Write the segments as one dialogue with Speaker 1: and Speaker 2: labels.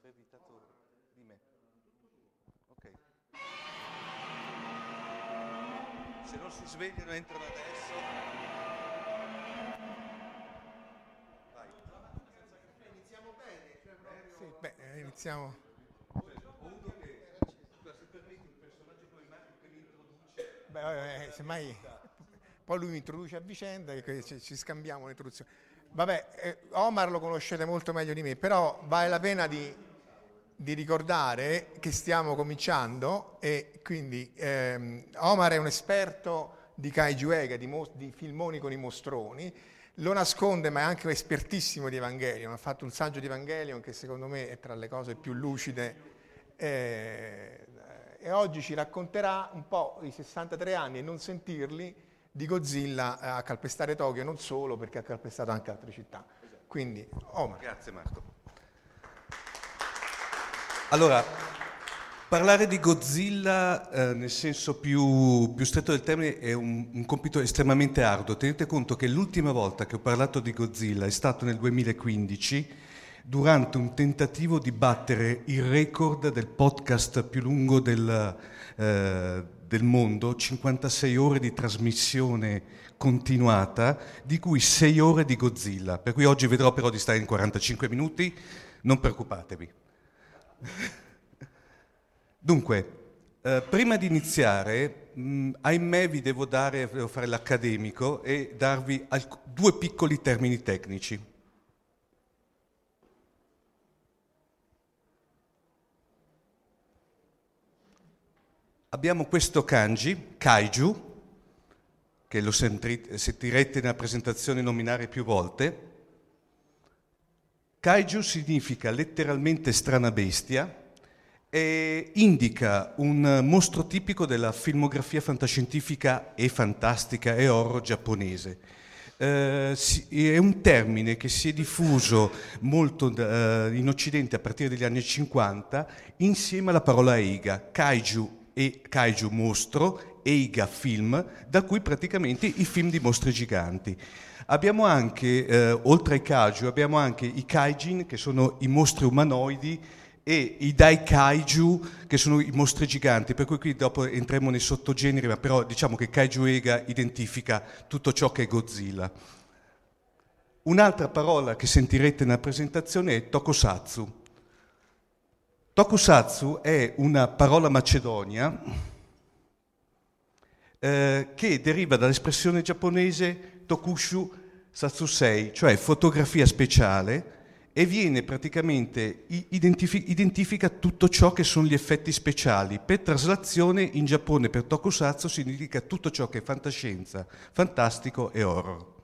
Speaker 1: avrei evitato di me. Ok. Se non si svegliano entrano adesso. Vai.
Speaker 2: Iniziamo bene, cioè proprio... Sì, beh, eh, iniziamo. Beh, eh, semmai poi lui mi introduce a vicenda e ci, ci scambiamo l'introduzione. Vabbè, eh, Omar lo conoscete molto meglio di me, però vale la pena di, di ricordare che stiamo cominciando e quindi ehm, Omar è un esperto di Kaiju Ega, di, mo- di filmoni con i mostroni, lo nasconde ma è anche espertissimo di Evangelion, ha fatto un saggio di Evangelion che secondo me è tra le cose più lucide eh, e oggi ci racconterà un po' i 63 anni e non sentirli di Godzilla a calpestare Tokyo, non solo perché ha calpestato anche altre città. Quindi, Omar.
Speaker 1: Grazie Marco. Allora, parlare di Godzilla eh, nel senso più, più, stretto del termine è un, un, compito estremamente arduo. Tenete conto che l'ultima volta che ho parlato di Godzilla è stato nel 2015 durante un tentativo di battere il record del podcast più lungo del, eh, del mondo, 56 ore di trasmissione continuata, di cui 6 ore di Godzilla. Per cui oggi vedrò però di stare in 45 minuti, non preoccupatevi. Dunque, eh, prima di iniziare, mh, ahimè vi devo, dare, devo fare l'accademico e darvi alc- due piccoli termini tecnici. abbiamo questo kanji, kaiju, che lo sentirete nella presentazione nominare più volte. Kaiju significa letteralmente strana bestia e indica un mostro tipico della filmografia fantascientifica e fantastica e horror giapponese. Eh, è un termine che si è diffuso molto eh, in Occidente a partire dagli anni 50 insieme alla parola eiga. Kaiju e Kaiju Mostro, Eiga Film, da cui praticamente i film di mostri giganti. Abbiamo anche, eh, oltre ai Kaiju, abbiamo anche i Kaijin, che sono i mostri umanoidi, e i Dai Kaiju, che sono i mostri giganti, per cui qui dopo entriamo nei sottogeneri, ma però diciamo che Kaiju Ega identifica tutto ciò che è Godzilla. Un'altra parola che sentirete nella presentazione è Tokusatsu. Tokusatsu è una parola macedonia eh, che deriva dall'espressione giapponese tokushu satsusei, cioè fotografia speciale, e viene praticamente, identifi- identifica tutto ciò che sono gli effetti speciali. Per traslazione in Giappone per tokusatsu significa tutto ciò che è fantascienza, fantastico e horror.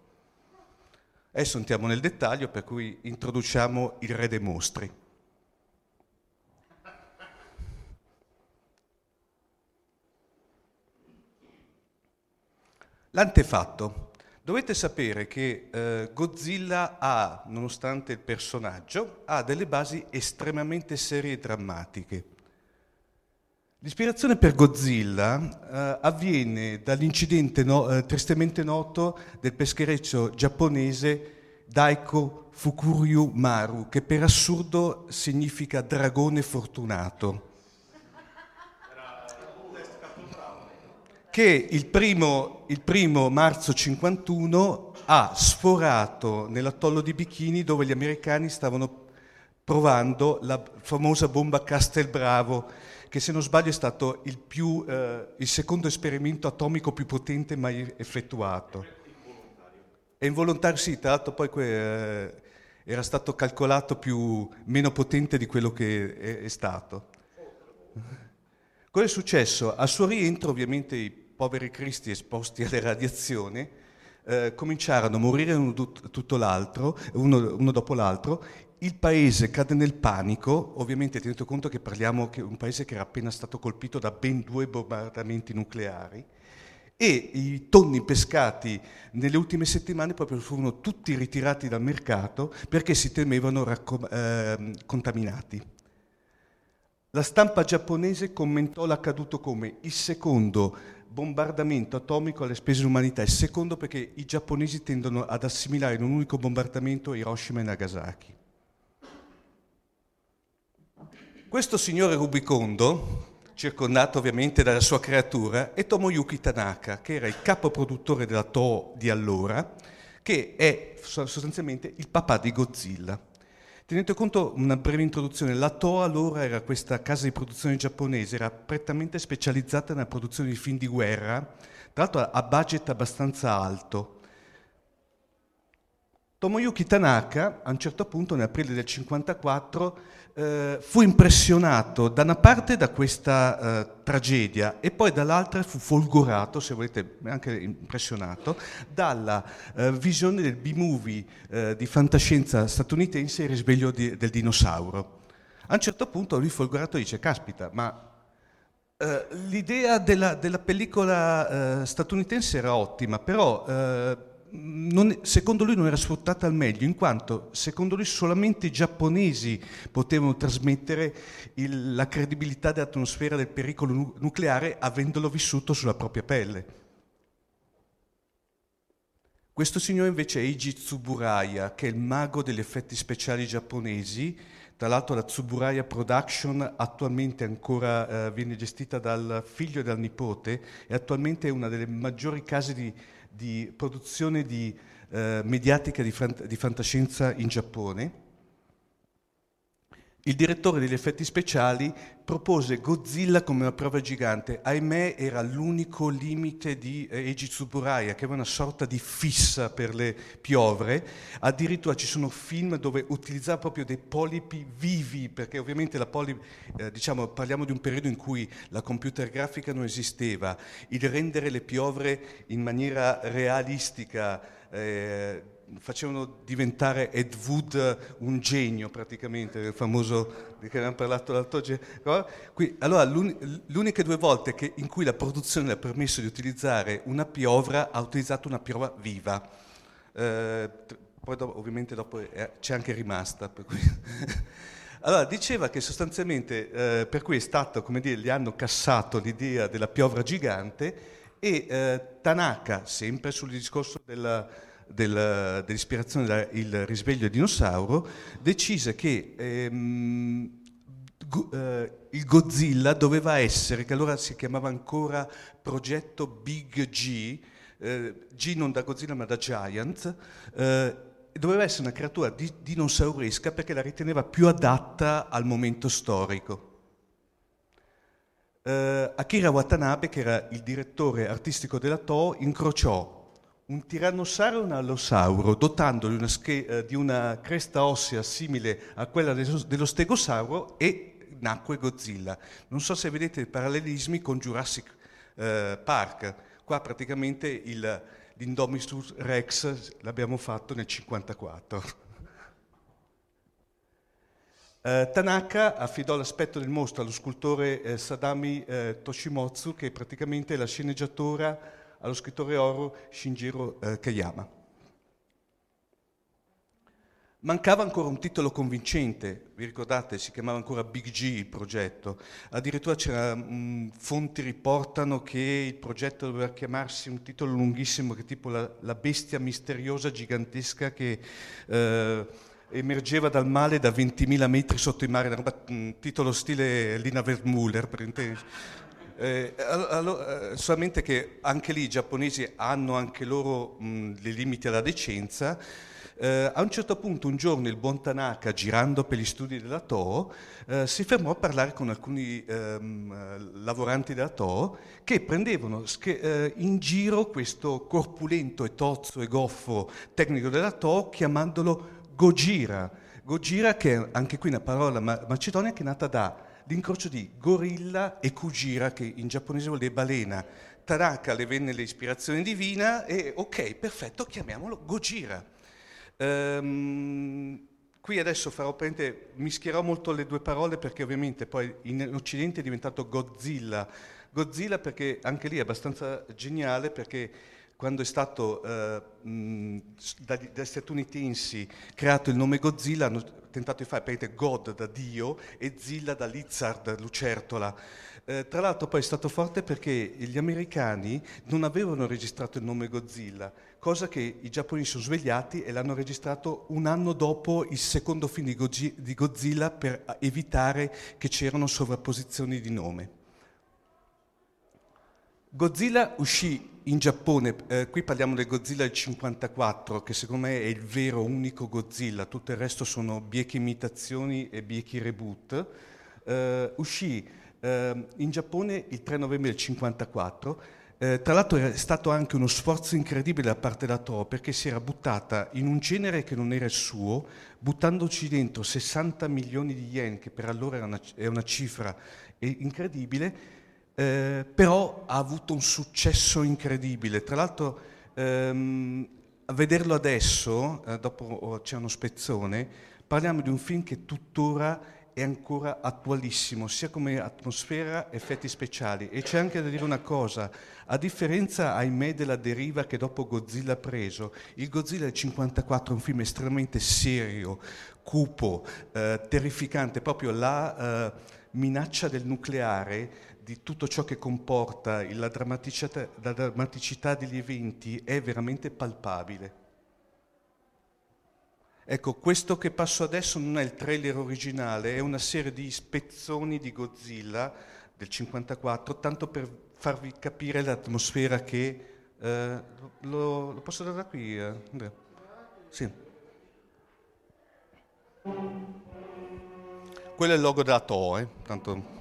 Speaker 1: Adesso entriamo nel dettaglio, per cui introduciamo il re dei mostri. L'antefatto. Dovete sapere che eh, Godzilla ha, nonostante il personaggio, ha delle basi estremamente serie e drammatiche. L'ispirazione per Godzilla eh, avviene dall'incidente no, eh, tristemente noto del peschereccio giapponese Daiko Fukuryu Maru, che per assurdo significa dragone fortunato. Che il primo, il primo marzo 51 ha sforato nell'atollo di Bikini dove gli americani stavano provando la famosa bomba Castelbravo, che se non sbaglio è stato il, più, eh, il secondo esperimento atomico più potente mai effettuato. È involontario, sì, tra l'altro poi eh, era stato calcolato più, meno potente di quello che è, è stato. Cosa è successo? Al suo rientro ovviamente i poveri cristi esposti alle radiazioni eh, cominciarono a morire uno, uno, uno, dopo l'altro, il paese cade nel panico, ovviamente tenendo conto che parliamo di un paese che era appena stato colpito da ben due bombardamenti nucleari, e i tonni pescati nelle ultime settimane proprio furono tutti ritirati dal mercato perché si temevano raccom- eh, contaminati. La stampa giapponese commentò l'accaduto come il secondo bombardamento atomico alle spese dell'umanità e secondo perché i giapponesi tendono ad assimilare in un unico bombardamento Hiroshima e Nagasaki. Questo signore rubicondo, circondato ovviamente dalla sua creatura, è Tomoyuki Tanaka, che era il capo produttore della Toho di allora, che è sostanzialmente il papà di Godzilla. Tenete conto, una breve introduzione, la Toho allora era questa casa di produzione giapponese, era prettamente specializzata nella produzione di film di guerra, tra l'altro a budget abbastanza alto. Tomoyuki Tanaka, a un certo punto, nell'aprile del 1954, eh, fu impressionato da una parte da questa eh, tragedia e poi dall'altra fu folgorato, se volete anche impressionato, dalla eh, visione del B-movie eh, di fantascienza statunitense Il risveglio di, del dinosauro. A un certo punto lui folgorato dice, caspita, ma eh, l'idea della, della pellicola eh, statunitense era ottima, però non, secondo lui non era sfruttata al meglio, in quanto secondo lui solamente i giapponesi potevano trasmettere il, la credibilità dell'atmosfera del pericolo nu- nucleare avendolo vissuto sulla propria pelle. Questo signore invece è Eiji Tsuburaya, che è il mago degli effetti speciali giapponesi. Tra l'altro la Tsuburaya Production attualmente ancora eh, viene gestita dal figlio e dal nipote e attualmente è una delle maggiori case di di produzione di, eh, mediatica di, fant- di fantascienza in Giappone, il direttore degli effetti speciali propose Godzilla come una prova gigante. Ahimè era l'unico limite di eh, Eiji Tsuburaya, che aveva una sorta di fissa per le piovre. Addirittura ci sono film dove utilizzava proprio dei polipi vivi, perché ovviamente la polipi, eh, diciamo, parliamo di un periodo in cui la computer grafica non esisteva. Il rendere le piovre in maniera realistica, eh, facevano diventare Ed Wood un genio praticamente, il famoso di cui abbiamo parlato l'altro giorno. Allora, l'unica due volte che, in cui la produzione ha permesso di utilizzare una piovra, ha utilizzato una piovra viva. Eh, poi dopo, ovviamente dopo è, c'è anche rimasta. allora, diceva che sostanzialmente eh, per cui è stato, come dire, gli hanno cassato l'idea della piovra gigante e eh, Tanaka, sempre sul discorso della del, dell'ispirazione del risveglio dinosauro, decise che ehm, go, eh, il Godzilla doveva essere, che allora si chiamava ancora progetto Big G, eh, G non da Godzilla ma da Giant, eh, doveva essere una creatura di, dinosauresca perché la riteneva più adatta al momento storico. Uh, Akira Watanabe, che era il direttore artistico della Toho, incrociò un tirannosauro e un allosauro, dotandoli una sche- eh, di una cresta ossea simile a quella dello stegosauro e nacque Godzilla. Non so se vedete i parallelismi con Jurassic eh, Park. Qua praticamente il, l'Indominus Rex l'abbiamo fatto nel 1954. Eh, Tanaka affidò l'aspetto del mostro allo scultore eh, Sadami eh, Toshimotsu, che praticamente è la sceneggiatura allo scrittore oro Shinjiro eh, Kayama. Mancava ancora un titolo convincente, vi ricordate, si chiamava ancora Big G il progetto, addirittura mh, mm, fonti riportano che il progetto doveva chiamarsi un titolo lunghissimo che tipo la, la bestia misteriosa gigantesca che eh, emergeva dal male da 20.000 metri sotto il mare, un titolo stile Lina Wertmuller per intenderci. Eh, allora, eh, solamente che anche lì i giapponesi hanno anche loro mh, dei limiti alla decenza. Eh, a un certo punto, un giorno, il buon Tanaka, girando per gli studi della Toho, eh, si fermò a parlare con alcuni ehm, lavoranti della Toho che prendevano eh, in giro questo corpulento e tozzo e goffo tecnico della Toho chiamandolo Gojira. Gojira, che è anche qui una parola macedonia che è nata da l'incrocio di gorilla e kujira, che in giapponese vuol dire balena. Tanaka le venne l'ispirazione divina e ok, perfetto, chiamiamolo Gojira. Um, qui adesso farò prendere, mischierò molto le due parole perché ovviamente poi in Occidente è diventato Godzilla. Godzilla perché anche lì è abbastanza geniale perché quando è stato eh, dagli, dagli, statunitensi creato il nome Godzilla, hanno tentato di fare, vedete, God da Dio e Zilla da Lizard, lucertola. Eh, tra l'altro poi è stato forte perché gli americani non avevano registrato il nome Godzilla, cosa che i giapponesi sono svegliati e l'hanno registrato un anno dopo il secondo film di Godzilla per evitare che c'erano sovrapposizioni di nome. Godzilla uscì in Giappone, eh, qui parliamo del Godzilla del 54, che secondo me è il vero unico Godzilla, tutto il resto sono bieche imitazioni e biechi reboot. Eh, uscì eh, in Giappone il 3 novembre del 54. Eh, tra l'altro è stato anche uno sforzo incredibile da parte della Toho perché si era buttata in un genere che non era il suo, buttandoci dentro 60 milioni di yen, che per allora è una, è una cifra incredibile, eh, però ha avuto un successo incredibile. Tra l'altro, ehm, a vederlo adesso, eh, dopo c'è uno spezzone, parliamo di un film che tuttora è ancora attualissimo, sia come atmosfera, effetti speciali. E c'è anche da dire una cosa, a differenza, ahimè, della deriva che dopo Godzilla ha preso, il Godzilla del 54 è un film estremamente serio, cupo, eh, terrificante, proprio la eh, minaccia del nucleare di tutto ciò che comporta la drammaticità, la drammaticità degli eventi è veramente palpabile. Ecco, questo che passo adesso non è il trailer originale, è una serie di spezzoni di Godzilla del 54, tanto per farvi capire l'atmosfera che... Eh, lo, lo, posso dare da qui, eh, Andrea? Sì. Quello è il logo della TOE, eh, tanto...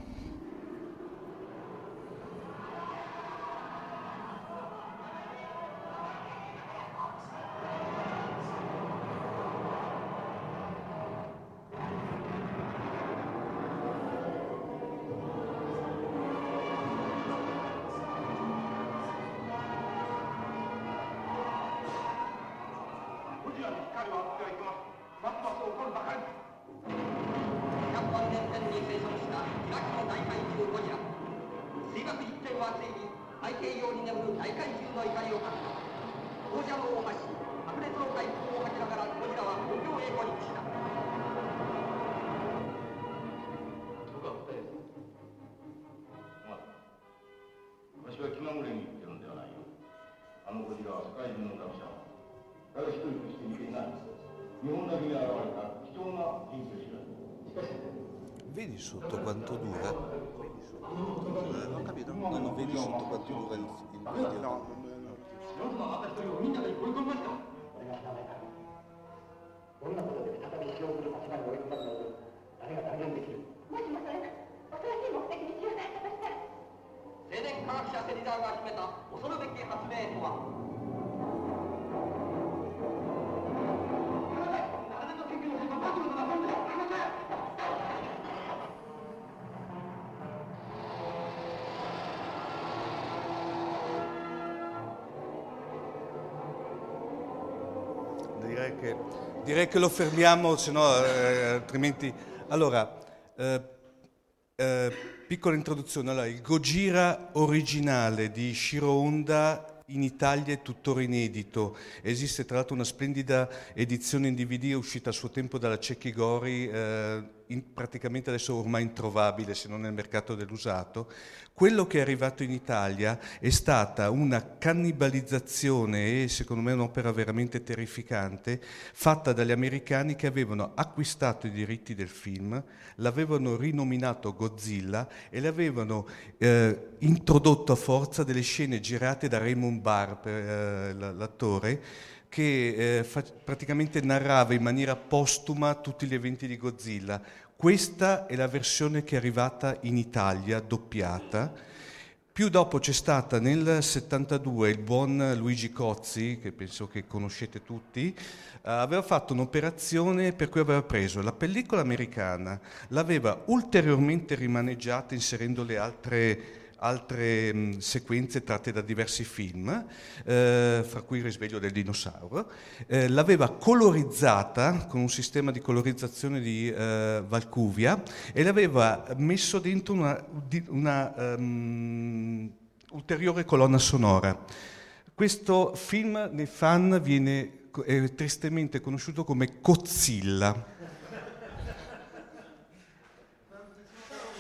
Speaker 1: direi che lo fermiamo, se eh, altrimenti... Allora, eh, eh, piccola introduzione. Allora, il Gojira originale di Shiro Honda in Italia è tuttora inedito. Esiste tra l'altro una splendida edizione in DVD uscita a suo tempo dalla Cecchi Gori, eh, in, praticamente adesso ormai introvabile se non nel mercato dell'usato, quello che è arrivato in Italia è stata una cannibalizzazione e secondo me un'opera veramente terrificante fatta dagli americani che avevano acquistato i diritti del film, l'avevano rinominato Godzilla e l'avevano eh, introdotto a forza delle scene girate da Raymond Barr, eh, l'attore, che eh, fa- praticamente narrava in maniera postuma tutti gli eventi di Godzilla. Questa è la versione che è arrivata in Italia, doppiata. Più dopo c'è stata nel 72 il buon Luigi Cozzi, che penso che conoscete tutti, eh, aveva fatto un'operazione per cui aveva preso la pellicola americana, l'aveva ulteriormente rimaneggiata inserendo le altre altre mh, sequenze tratte da diversi film, eh, fra cui il risveglio del dinosauro, eh, l'aveva colorizzata con un sistema di colorizzazione di eh, Valcuvia e l'aveva messo dentro una, una um, ulteriore colonna sonora. Questo film nei fan viene è tristemente conosciuto come Godzilla.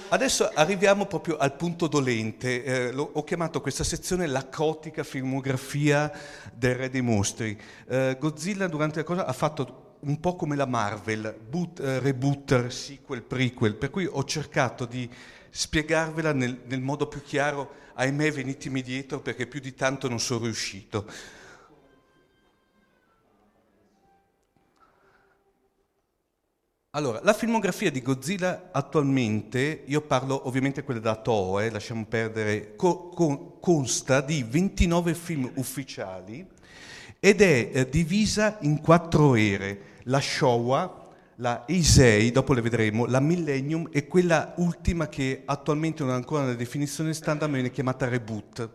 Speaker 1: Adesso arriviamo proprio al punto dolente. Eh, ho chiamato questa sezione la caotica filmografia del Re dei Mostri. Eh, Godzilla durante la cosa ha fatto un po' come la Marvel, boot, eh, reboot, sequel, prequel, per cui ho cercato di spiegarvela nel, nel modo più chiaro. Ahimè, venitemi dietro perché più di tanto non sono riuscito. Allora, la filmografia di Godzilla attualmente, io parlo ovviamente quella da Toho, eh, lasciamo perdere, co- co- consta di 29 film ufficiali ed è eh, divisa in quattro ere, la Showa, la Eisei, dopo le vedremo, la Millennium e quella ultima che attualmente non ha ancora una definizione standard ma viene chiamata Reboot.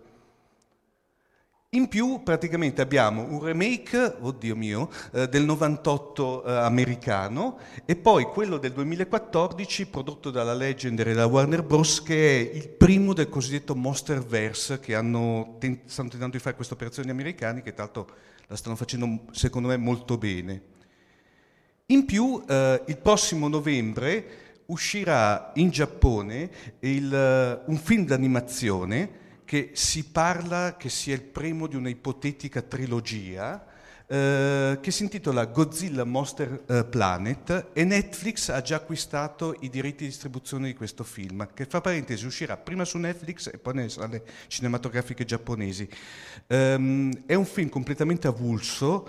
Speaker 1: In più praticamente abbiamo un remake, oddio mio, eh, del 98 eh, americano e poi quello del 2014 prodotto dalla Legend e dalla Warner Bros. che è il primo del cosiddetto Monsterverse che tent- stanno tentando di fare questa operazione gli americani che tra l'altro la stanno facendo secondo me molto bene. In più eh, il prossimo novembre uscirà in Giappone il, uh, un film d'animazione che si parla che sia il primo di una ipotetica trilogia eh, che si intitola Godzilla Monster eh, Planet e Netflix ha già acquistato i diritti di distribuzione di questo film, che fra parentesi uscirà prima su Netflix e poi nelle sale cinematografiche giapponesi. Um, è un film completamente avulso,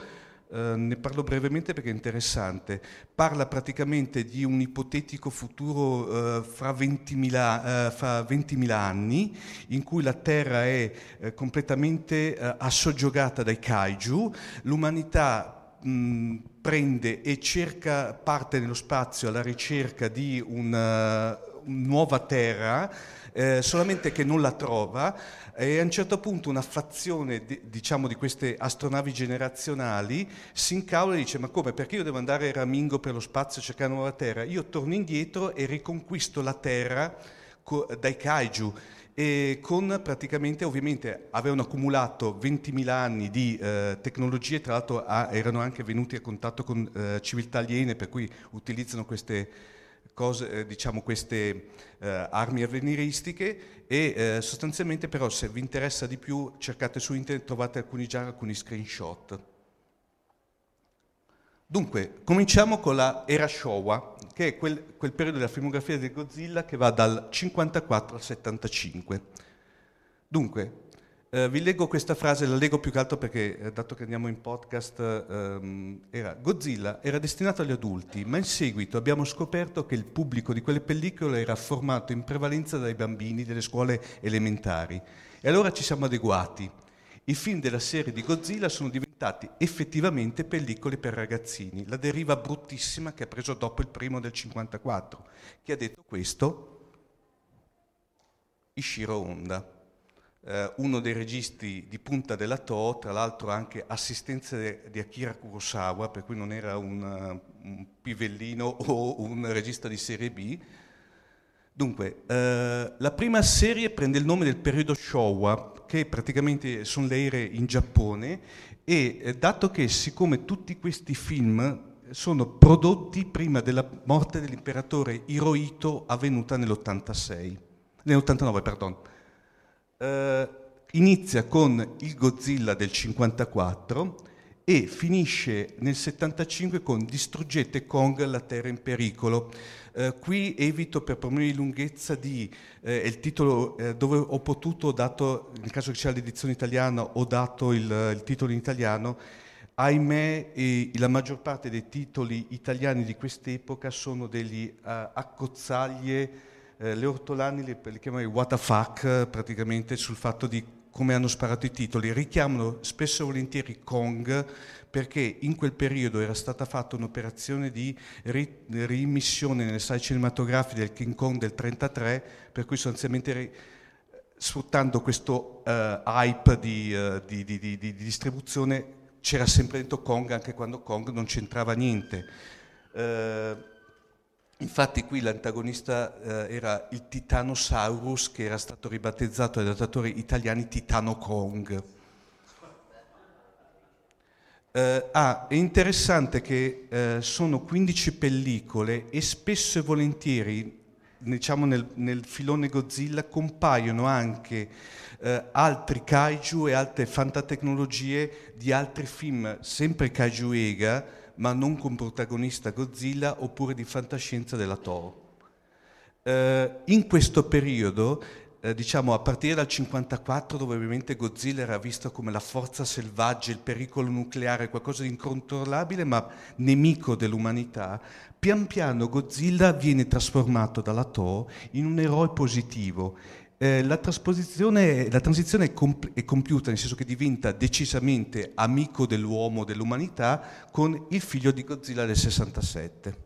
Speaker 1: Uh, ne parlo brevemente perché è interessante. Parla praticamente di un ipotetico futuro uh, fra, 20.000, uh, fra 20.000 anni in cui la Terra è completamente assoggiogata dai kaiju, l'umanità mh, prende e cerca, parte nello spazio alla ricerca di una, una nuova Terra, eh, solamente che non la trova e a un certo punto una fazione di, diciamo, di queste astronavi generazionali si incavola e dice ma come perché io devo andare a Ramingo per lo spazio a cercare una nuova Terra? Io torno indietro e riconquisto la Terra co- dai kaiju e con praticamente ovviamente avevano accumulato 20.000 anni di eh, tecnologie, tra l'altro ah, erano anche venuti a contatto con eh, civiltà aliene per cui utilizzano queste cose, eh, diciamo queste eh, armi avveniristiche e eh, sostanzialmente però se vi interessa di più cercate su internet, trovate alcuni, già alcuni screenshot. Dunque, cominciamo con la era Showa, che è quel, quel periodo della filmografia di Godzilla che va dal 54 al 75. Dunque, eh, vi leggo questa frase, la leggo più che altro perché, eh, dato che andiamo in podcast, ehm, era Godzilla era destinato agli adulti, ma in seguito abbiamo scoperto che il pubblico di quelle pellicole era formato in prevalenza dai bambini delle scuole elementari. E allora ci siamo adeguati. I film della serie di Godzilla sono diventati effettivamente pellicole per ragazzini. La deriva bruttissima che ha preso dopo il primo del 54. Chi ha detto questo? Ishiro Honda eh, uno dei registi di punta della Toho, tra l'altro anche assistenza di Akira Kurosawa, per cui non era un, uh, un pivellino o un regista di serie B. Dunque, eh, la prima serie prende il nome del periodo Showa, che praticamente sono le ere in Giappone, e eh, dato che siccome tutti questi film sono prodotti prima della morte dell'imperatore Hirohito avvenuta nell'86, nell'89, perdono eh, inizia con il Godzilla del 54 e finisce nel 75 con Distruggete Kong, la Terra in pericolo. Eh, qui evito per problemi di lunghezza di eh, il titolo eh, dove ho potuto, ho dato, nel caso che sia l'edizione italiana, ho dato il, il titolo in italiano. Ahimè, e la maggior parte dei titoli italiani di quest'epoca sono degli uh, accozzaglie eh, le ortolani le, le chiamano i the fuck praticamente sul fatto di come hanno sparato i titoli, richiamano spesso e volentieri Kong perché in quel periodo era stata fatta un'operazione di ri- riimmissione nelle sale cinematografiche del King Kong del 1933, per cui sostanzialmente ri- sfruttando questo uh, hype di, uh, di, di, di, distribuzione c'era sempre dentro Kong anche quando Kong non c'entrava niente. Uh, Infatti qui l'antagonista eh, era il Titanosaurus che era stato ribattezzato dai datatori italiani Titano Kong. Eh, ah, è interessante che eh, sono 15 pellicole e spesso e volentieri, diciamo nel, nel filone Godzilla, compaiono anche eh, altri kaiju e altre fantatecnologie di altri film, sempre kaiju Ega, ma non con protagonista Godzilla, oppure di fantascienza della Toro. Eh, in questo periodo eh, diciamo a partire dal 1954 dove ovviamente Godzilla era visto come la forza selvaggia, il pericolo nucleare, qualcosa di incontrollabile ma nemico dell'umanità, pian piano Godzilla viene trasformato dalla Toho in un eroe positivo. Eh, la, la, transizione è, comp- è, compiuta nel senso che diventa decisamente amico dell'uomo, dell'umanità, con il figlio di Godzilla del 67.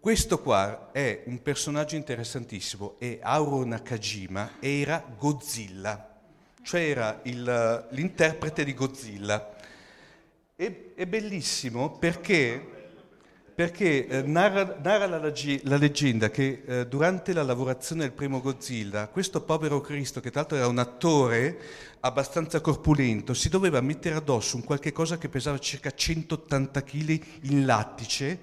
Speaker 1: Questo qua è un personaggio interessantissimo e Auro Nakajima era Godzilla, cioè era il, l'interprete di Godzilla. E, è bellissimo perché, perché eh, narra, narra la, la, leggenda che eh, durante la lavorazione del primo Godzilla, questo povero Cristo, che tra l'altro era un attore abbastanza corpulento, si doveva mettere addosso un qualche cosa che pesava circa 180 kg in lattice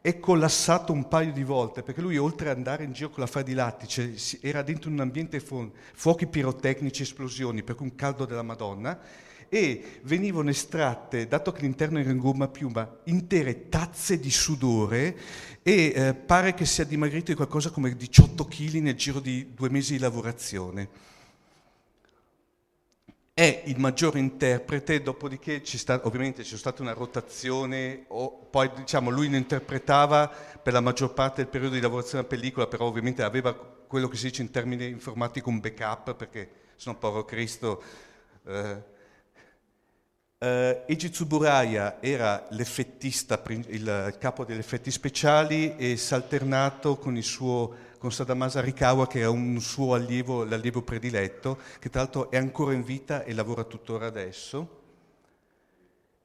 Speaker 1: è collassato un paio di volte perché lui oltre ad andare in giro con la fa di lattice era dentro un ambiente fu- fuochi pirotecnici, esplosioni, per cui un caldo della Madonna e venivano estratte, dato che l'interno era in gomma piuma, intere tazze di sudore e eh, pare che sia dimagrito di qualcosa come 18 kg nel giro di due mesi di lavorazione. È il maggiore interprete, dopodiché sta, ovviamente c'è stata una rotazione, o, poi diciamo, lui lo interpretava per la maggior parte del periodo di lavorazione della pellicola, però ovviamente aveva quello che si dice in termini informatici un backup, perché se no povero Cristo... Eh, Uh, Eiji Tsuburaya era il capo degli effetti speciali e si è alternato con il suo con Sadamasa Rikawa che era un suo allievo, l'allievo prediletto, che tra l'altro è ancora in vita e lavora tuttora adesso.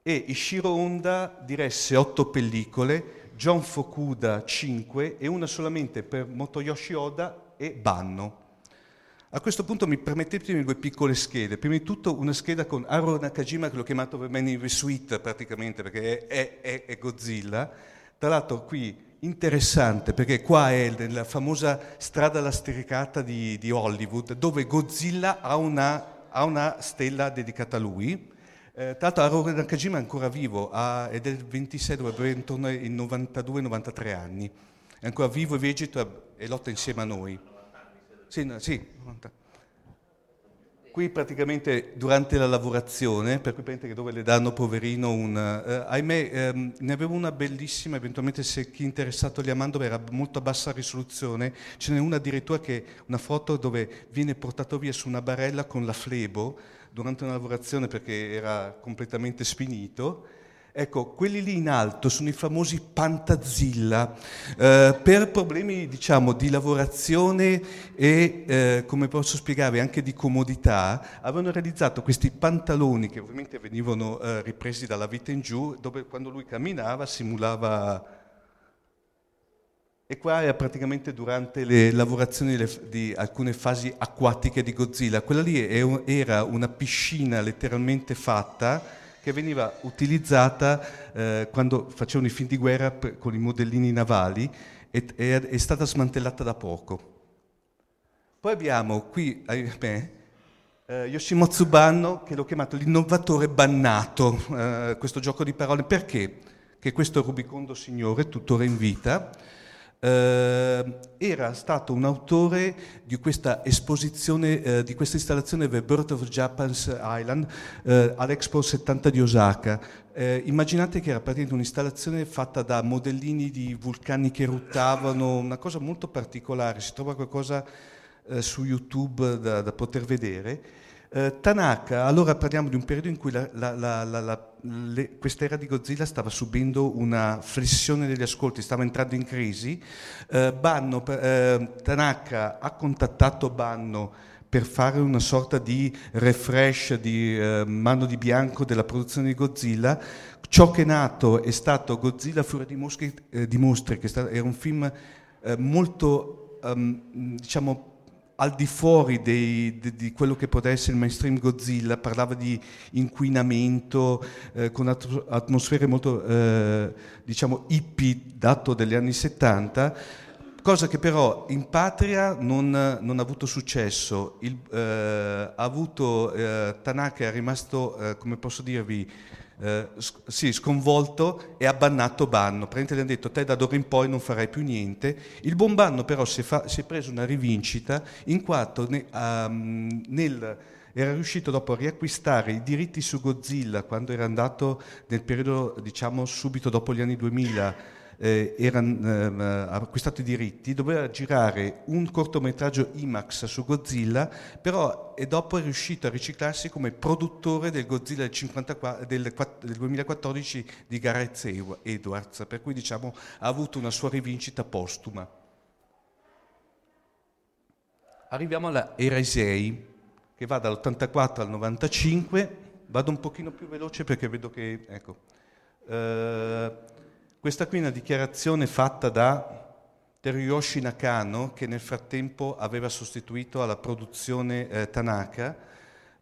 Speaker 1: E Ishiro Honda diresse otto pellicole, John Fokuda cinque e una solamente per Motoyoshi Oda e Banno. A questo punto mi permettetemi due piccole schede. Prima di tutto una scheda con Aro Nakajima, che l'ho chiamato per me in suite praticamente, perché è, è, è Godzilla. Tra l'altro qui interessante perché qua è la famosa strada lastricata di, di Hollywood dove Godzilla ha una, ha una, stella dedicata a lui. Eh, tra l'altro Haruo Nakajima è ancora vivo, ha, è del 26, dovrebbe intorno ai 92-93 anni. È ancora vivo e vegeto e lotta insieme a noi. Sì, no, sì, 90. Qui praticamente durante la lavorazione, per cui che dove le danno poverino un... Eh, ahimè, ehm, ne avevo una bellissima, eventualmente se chi è interessato li amando era molto a bassa risoluzione, ce n'è una addirittura che una foto dove viene portato via su una barella con la flebo durante una lavorazione perché era completamente sfinito Ecco, quelli lì in alto sono i famosi Pantazilla. Eh, per problemi, diciamo, di lavorazione e, eh, come posso spiegare, anche di comodità, avevano realizzato questi pantaloni che ovviamente venivano eh, ripresi dalla vita in giù, dove quando lui camminava simulava... E qua era praticamente durante le lavorazioni di alcune fasi acquatiche di Godzilla. Quella lì era una piscina letteralmente fatta che veniva utilizzata eh, quando facevano i film di guerra per, con i modellini navali e è, è, stata smantellata da poco. Poi abbiamo qui, ahimè, eh, Yoshimotsu Banno, che l'ho chiamato l'innovatore bannato, eh, questo gioco di parole. Perché? Che questo rubicondo signore, tuttora in vita, eh, era stato un autore di questa esposizione, eh, di questa installazione The Birth of Japan's Island eh, all'Expo 70 di Osaka. Eh, immaginate che era praticamente un'installazione fatta da modellini di vulcani che eruttavano, una cosa molto particolare, si trova qualcosa eh, su YouTube da, da poter vedere. Eh, Tanaka, allora parliamo di un periodo in cui la, la, la, le, quest'era di Godzilla stava subendo una flessione degli ascolti, stava entrando in crisi. Eh, Banno, eh, Tanaka ha contattato Banno per fare una sorta di refresh, di eh, mano di bianco della produzione di Godzilla. Ciò che è nato è stato Godzilla Furia di Mostri, eh, di mostri che era un film eh, molto, um, diciamo, al di fuori dei, di, di, quello che poteva essere il mainstream Godzilla, parlava di inquinamento eh, con at- atmosfere molto eh, diciamo hippie dato degli anni 70, cosa che però in patria non, non ha avuto successo. Il, eh, ha avuto, eh, Tanaka è rimasto, eh, come posso dirvi, eh, sì, sconvolto e abbannato Banno. Praticamente gli hanno detto te da d'ora in poi non farai più niente. Il buon Banno però si è, fa, si è preso una rivincita in quanto ne, um, nel, era riuscito dopo a riacquistare i diritti su Godzilla quando era andato nel periodo diciamo subito dopo gli anni 2000 eh, era eh, acquistato i diritti, doveva girare un cortometraggio IMAX su Godzilla, però e dopo è riuscito a riciclarsi come produttore del Godzilla del, 54, del, del 2014 di Gareth Edwards, per cui diciamo, ha avuto una sua rivincita postuma. Arriviamo alla Era Isei, che va dall'84 al 95, vado un pochino più veloce perché vedo che... Ecco, eh, questa qui è una dichiarazione fatta da Teruyoshi Nakano, che nel frattempo aveva sostituito alla produzione eh, Tanaka,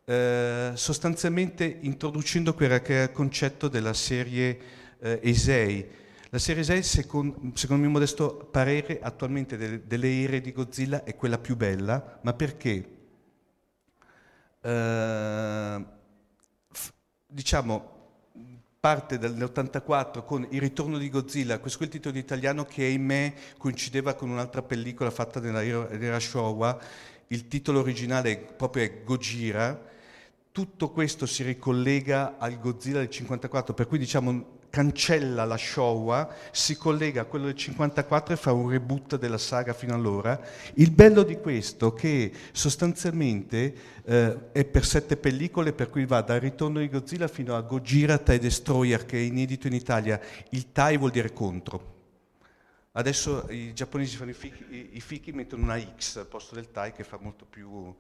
Speaker 1: eh, sostanzialmente introducendo quello il concetto della serie eh, Eisei. La serie Eisei, secondo, secondo il mio modesto parere, attualmente delle, delle ere di Godzilla è quella più bella, ma perché? Uh, f- diciamo, parte dell'84 con Il ritorno di Godzilla, questo è il titolo italiano che ahimè coincideva con un'altra pellicola fatta nella era Showa, il titolo originale proprio è Gojira, tutto questo si ricollega al Godzilla del 54, per cui diciamo cancella la Showa, si collega a quello del 54 e fa un reboot della saga fino allora. Il bello di questo è che sostanzialmente eh, è per sette pellicole, per cui va dal ritorno di Godzilla fino a Gojira Tai Destroyer, che è inedito in Italia. Il Tai vuol dire contro. Adesso i giapponesi fanno i fichi, i, fichi mettono una X al posto del Tai che fa molto più...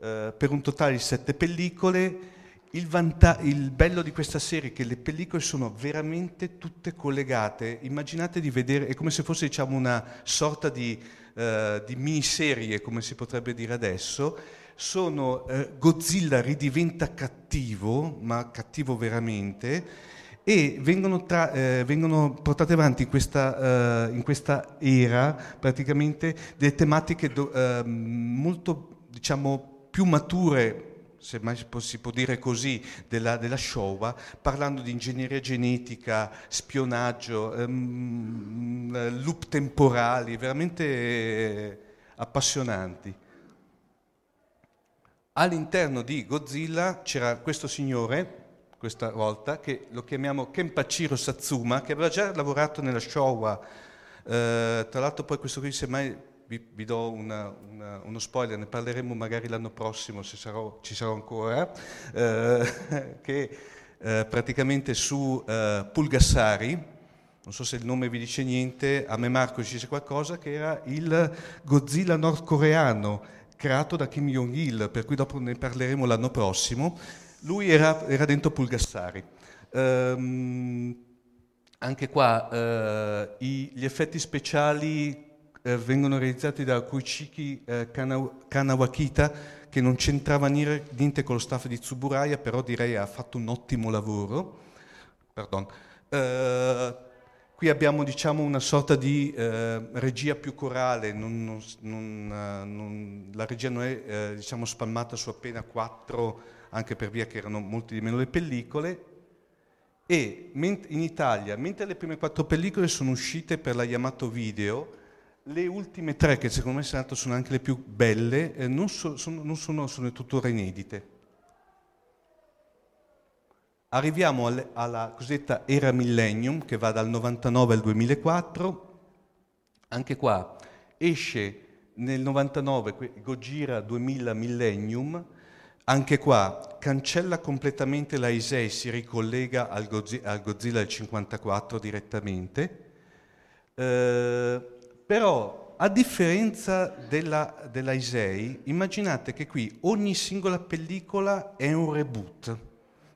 Speaker 1: Eh, per un totale di sette pellicole il, vanta- il, bello di questa serie è che le pellicole sono veramente tutte collegate. Immaginate di vedere, è come se fosse diciamo, una sorta di, uh, di, miniserie, come si potrebbe dire adesso. Sono, uh, Godzilla ridiventa cattivo, ma cattivo veramente, e vengono, tra, eh, vengono, portate avanti in questa, uh, in questa, era praticamente delle tematiche do, uh, molto diciamo, più mature se mai si può dire così, della, della Showa, parlando di ingegneria genetica, spionaggio, ehm, loop temporali, veramente appassionanti. All'interno di Godzilla c'era questo signore, questa volta, che lo chiamiamo Kenpachiro Satsuma, che aveva già lavorato nella Showa, eh, tra l'altro poi questo qui semmai vi, vi do una, una, uno spoiler, ne parleremo magari l'anno prossimo se sarò, ci sarò ancora, eh, che eh, praticamente su eh, Pulgassari, non so se il nome vi dice niente, a me Marco ci dice qualcosa, che era il Godzilla nordcoreano creato da Kim Jong-il, per cui dopo ne parleremo l'anno prossimo. Lui era, era dentro Pulgassari. Um, anche qua uh, i, gli effetti speciali eh, vengono realizzati da Koichiki eh, Kanawakita, che non c'entrava niente con lo staff di Tsuburaya, però direi ha fatto un ottimo lavoro. Eh, qui abbiamo diciamo, una sorta di eh, regia più corale, non, non, non, eh, la regia non è diciamo, spalmata su appena quattro, anche per via che erano molti di meno le pellicole, e in Italia, mentre le prime quattro pellicole sono uscite per la Yamato Video, le ultime tre, che secondo me sono anche le più belle, eh, non, so, sono, non sono, sono, tuttora inedite. Arriviamo alle, alla cosiddetta era millennium, che va dal 99 al 2004. Anche qua esce nel 99 Gojira 2000 Millennium, anche qua cancella completamente la Isei, si ricollega al al Godzilla del 54 direttamente. Eh, però, a differenza della, della Isei, immaginate che qui ogni singola pellicola è un reboot.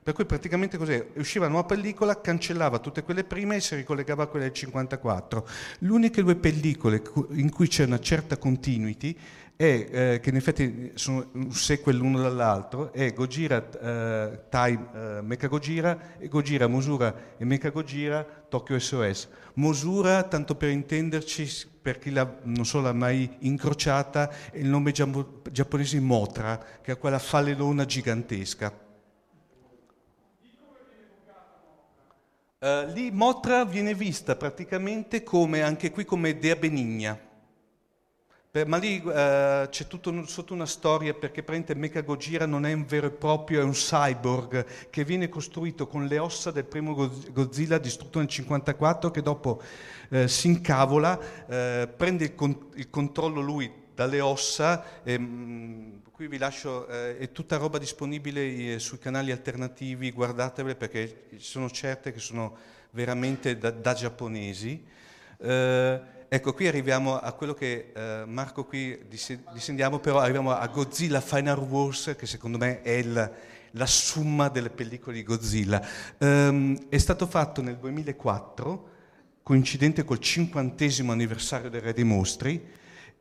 Speaker 1: Per cui praticamente cos'è? Usciva una nuova pellicola, cancellava tutte quelle prime e si ricollegava a quelle del 54. Le uniche due pellicole in cui c'è una certa continuity è, eh, che in effetti sono un sequel l'uno dall'altro, è Gojira eh, Time eh, Mecha Gojira e Gojira Mosura e Mecha Gojira Tokyo SOS. Mosura, tanto per intenderci, per chi non so l'ha mai incrociata, è il nome giapponese Motra, che è quella falelona gigantesca. Uh, lì Motra viene vista praticamente come, anche qui, come Dea Benigna ma lì eh, c'è tutto sotto una storia perché praticamente Mecha Gojira non è un vero e proprio, è un cyborg che viene costruito con le ossa del primo Godzilla distrutto nel 1954 che dopo eh, si incavola, eh, prende il, con- il, controllo lui dalle ossa. E, mh, mm, qui vi lascio, eh, è tutta roba disponibile eh, sui canali alternativi, guardatevele perché sono certe che sono veramente da, da giapponesi. Ecco, qui arriviamo a quello che eh, Marco qui discendiamo, però arriviamo a Godzilla Final Wars, che secondo me è il, la summa delle pellicole di Godzilla. Um, è stato fatto nel 2004, coincidente col cinquantesimo anniversario del Re dei Mostri,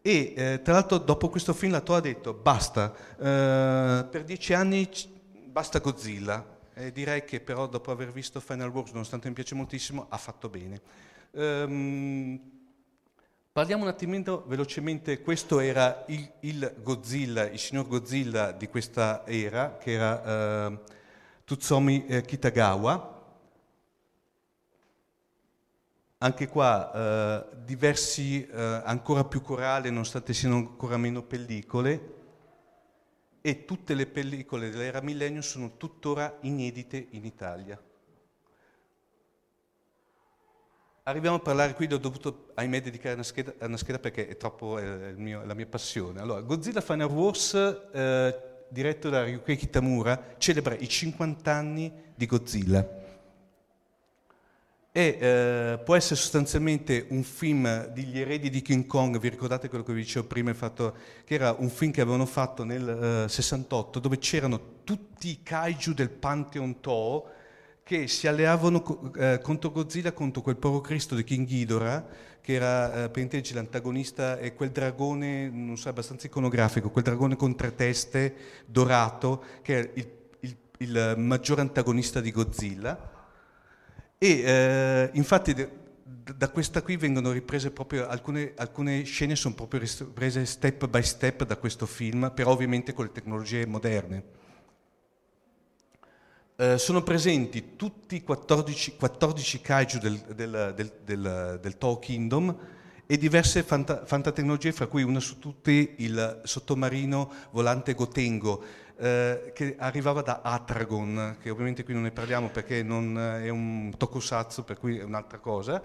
Speaker 1: e eh, tra l'altro dopo questo film la Toa ha detto basta, eh, per dieci anni basta Godzilla. E direi che però dopo aver visto Final Wars, nonostante mi piace moltissimo, ha fatto bene. Um, Parliamo un attimino velocemente, questo era il, il, Godzilla, il signor Godzilla di questa era, che era eh, Tsutomi eh, Kitagawa. Anche qua eh, diversi, eh, ancora più corale, nonostante siano ancora meno pellicole, e tutte le pellicole dell'era Millennium sono tuttora inedite in Italia. Arriviamo a parlare qui, ho dovuto, ahimè, dedicare una scheda, una scheda perché è troppo è mio, la mia passione. Allora, Godzilla Final Wars, eh, diretto da Ryuhei Kitamura, celebra i 50 anni di Godzilla. E eh, può essere sostanzialmente un film degli eredi di King Kong, vi ricordate quello che vi dicevo prima, fatto, che era un film che avevano fatto nel eh, 68, dove c'erano tutti i kaiju del Pantheon Toho, che si alleavano eh, contro Godzilla, contro quel povero Cristo di King Ghidorah, che era eh, per l'antagonista, e quel dragone, non so, abbastanza iconografico, quel dragone con tre teste, dorato, che è il, il, il maggiore antagonista di Godzilla. E eh, infatti da questa qui vengono riprese proprio alcune, alcune, scene sono proprio riprese step by step da questo film, però ovviamente con le tecnologie moderne. Eh, sono presenti tutti i 14, 14 kaiju del, del, del, del, del Toho Kingdom e diverse fanta, fantatecnologie, fra cui una su tutte il sottomarino volante Gotengo, eh, che arrivava da Atragon, che ovviamente qui non ne parliamo perché non è un tokusatsu, per cui è un'altra cosa.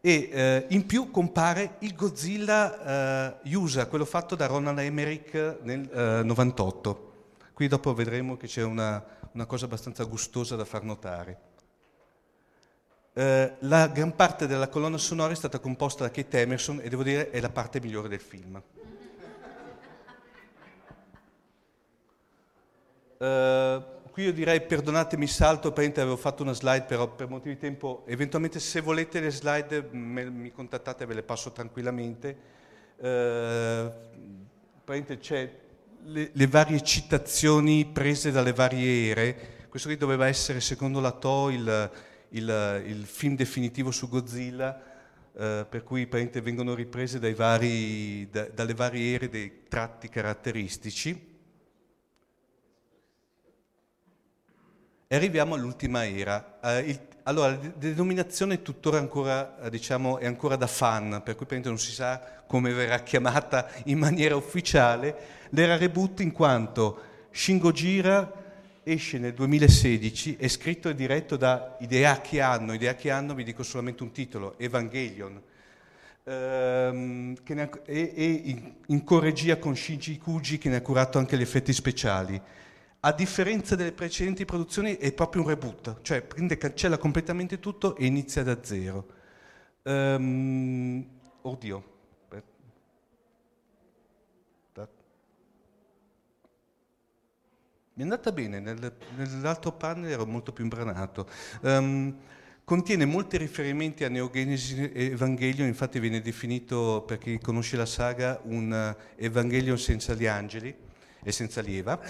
Speaker 1: E eh, in più compare il Godzilla eh, USA, quello fatto da Ronald Emmerich nel 98. Eh, qui dopo vedremo che c'è una, una cosa abbastanza gustosa da far notare. Eh, la gran parte della colonna sonora è stata composta da Kate Emerson e devo dire è la parte migliore del film. Eh, qui io direi perdonatemi salto, praticamente avevo fatto una slide però per motivi di tempo, eventualmente se volete le slide me, mi contattate ve le passo tranquillamente. Eh, c'è le, le, varie citazioni prese dalle varie ere. Questo qui doveva essere, secondo la To, il, il, il film definitivo su Godzilla, eh, per cui vengono riprese vari, da, dalle varie ere dei tratti caratteristici. E arriviamo all'ultima era. Eh, il, allora, la denominazione è tuttora ancora, diciamo, è ancora da fan, per cui non si sa come verrà chiamata in maniera ufficiale, l'era reboot in quanto Shin Gojira esce nel 2016, è scritto e diretto da Hideaki Anno, Hideaki Anno vi dico solamente un titolo, Evangelion, ehm, che e, e in, in corregia con Shinji Kuji che ne ha curato anche gli effetti speciali. A differenza delle precedenti produzioni è proprio un reboot, cioè prende, cancella completamente tutto e inizia da zero. Um, oddio, Mi è andata bene, nel, nell'altro panel ero molto più imbranato. Um, contiene molti riferimenti a Neogenesi Evangelion, infatti viene definito, per chi conosce la saga, un eh, Evangelion senza gli angeli e senza l'Eva,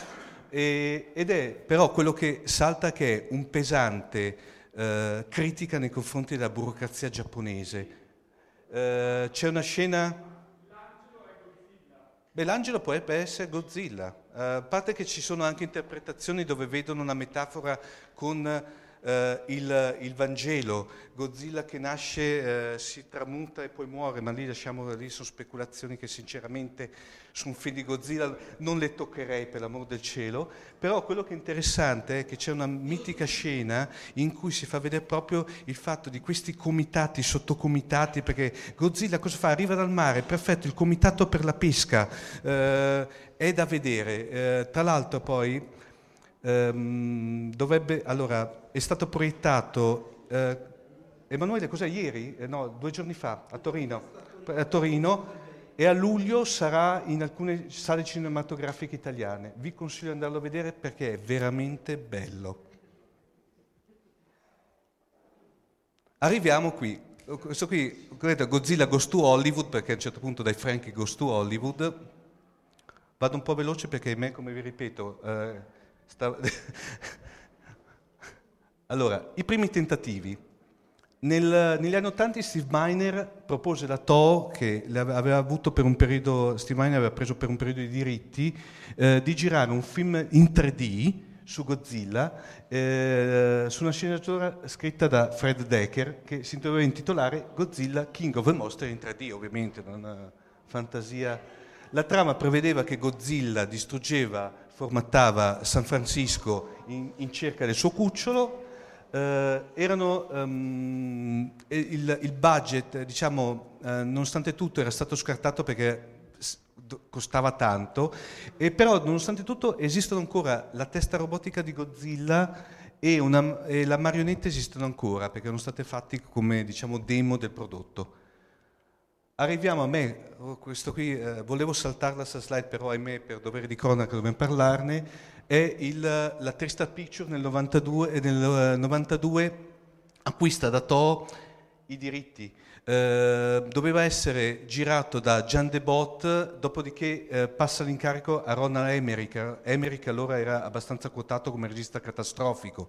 Speaker 1: e, ed è però quello che salta che è un pesante eh, critica nei confronti della burocrazia giapponese. Eh, c'è una scena... Beh, l'angelo potrebbe essere Godzilla, uh, a parte che ci sono anche interpretazioni dove vedono una metafora con eh, il, il, Vangelo, Godzilla che nasce, eh, si tramuta e poi muore, ma lì lasciamo, lì sono speculazioni che sinceramente su un film di Godzilla non le toccherei per l'amor del cielo, però quello che è interessante è che c'è una mitica scena in cui si fa vedere proprio il fatto di questi comitati, sottocomitati, perché Godzilla cosa fa? Arriva dal mare, perfetto, il comitato per la pesca, eh, è da vedere. Eh, tra l'altro poi ehm, dovrebbe, allora, è stato proiettato, eh, Emanuele, cos'è ieri? Eh, no, due giorni fa, a Torino, a Torino e a luglio sarà in alcune sale cinematografiche italiane. Vi consiglio di andarlo a vedere perché è veramente bello. Arriviamo qui. Questo qui, vedete, Godzilla Goes to Hollywood, perché a un certo punto dai Frankie Goes to Hollywood. Vado un po' veloce perché me, come vi ripeto, eh, Stava... allora, i primi tentativi. Nel, negli anni Ottanta Steve Miner propose la Toho, che aveva avuto per un periodo, Steve Miner aveva preso per un periodo di diritti, eh, di girare un film in 3D su Godzilla, eh, su una sceneggiatura scritta da Fred Decker, che si doveva intitolare Godzilla King of the Monster in 3D, ovviamente, una fantasia. La trama prevedeva che Godzilla distruggeva formattava San Francisco in, in cerca del suo cucciolo, eh, erano, um, il, il, budget, diciamo, eh, nonostante tutto era stato scartato perché costava tanto, e però nonostante tutto esistono ancora la testa robotica di Godzilla e, una, e la marionetta esistono ancora perché sono state fatte come diciamo, demo del prodotto. Arriviamo a me, oh, questo qui, eh, volevo saltare la slide, però ahimè per dovere di cronaca dobbiamo parlarne, è il, la Trista Picture nel 92, e nel 92 eh, acquista da Toho i diritti. Eh, doveva essere girato da Gian Debot, dopodiché eh, passa l'incarico a Ronald Emmerich. Emmerich allora era abbastanza quotato come regista catastrofico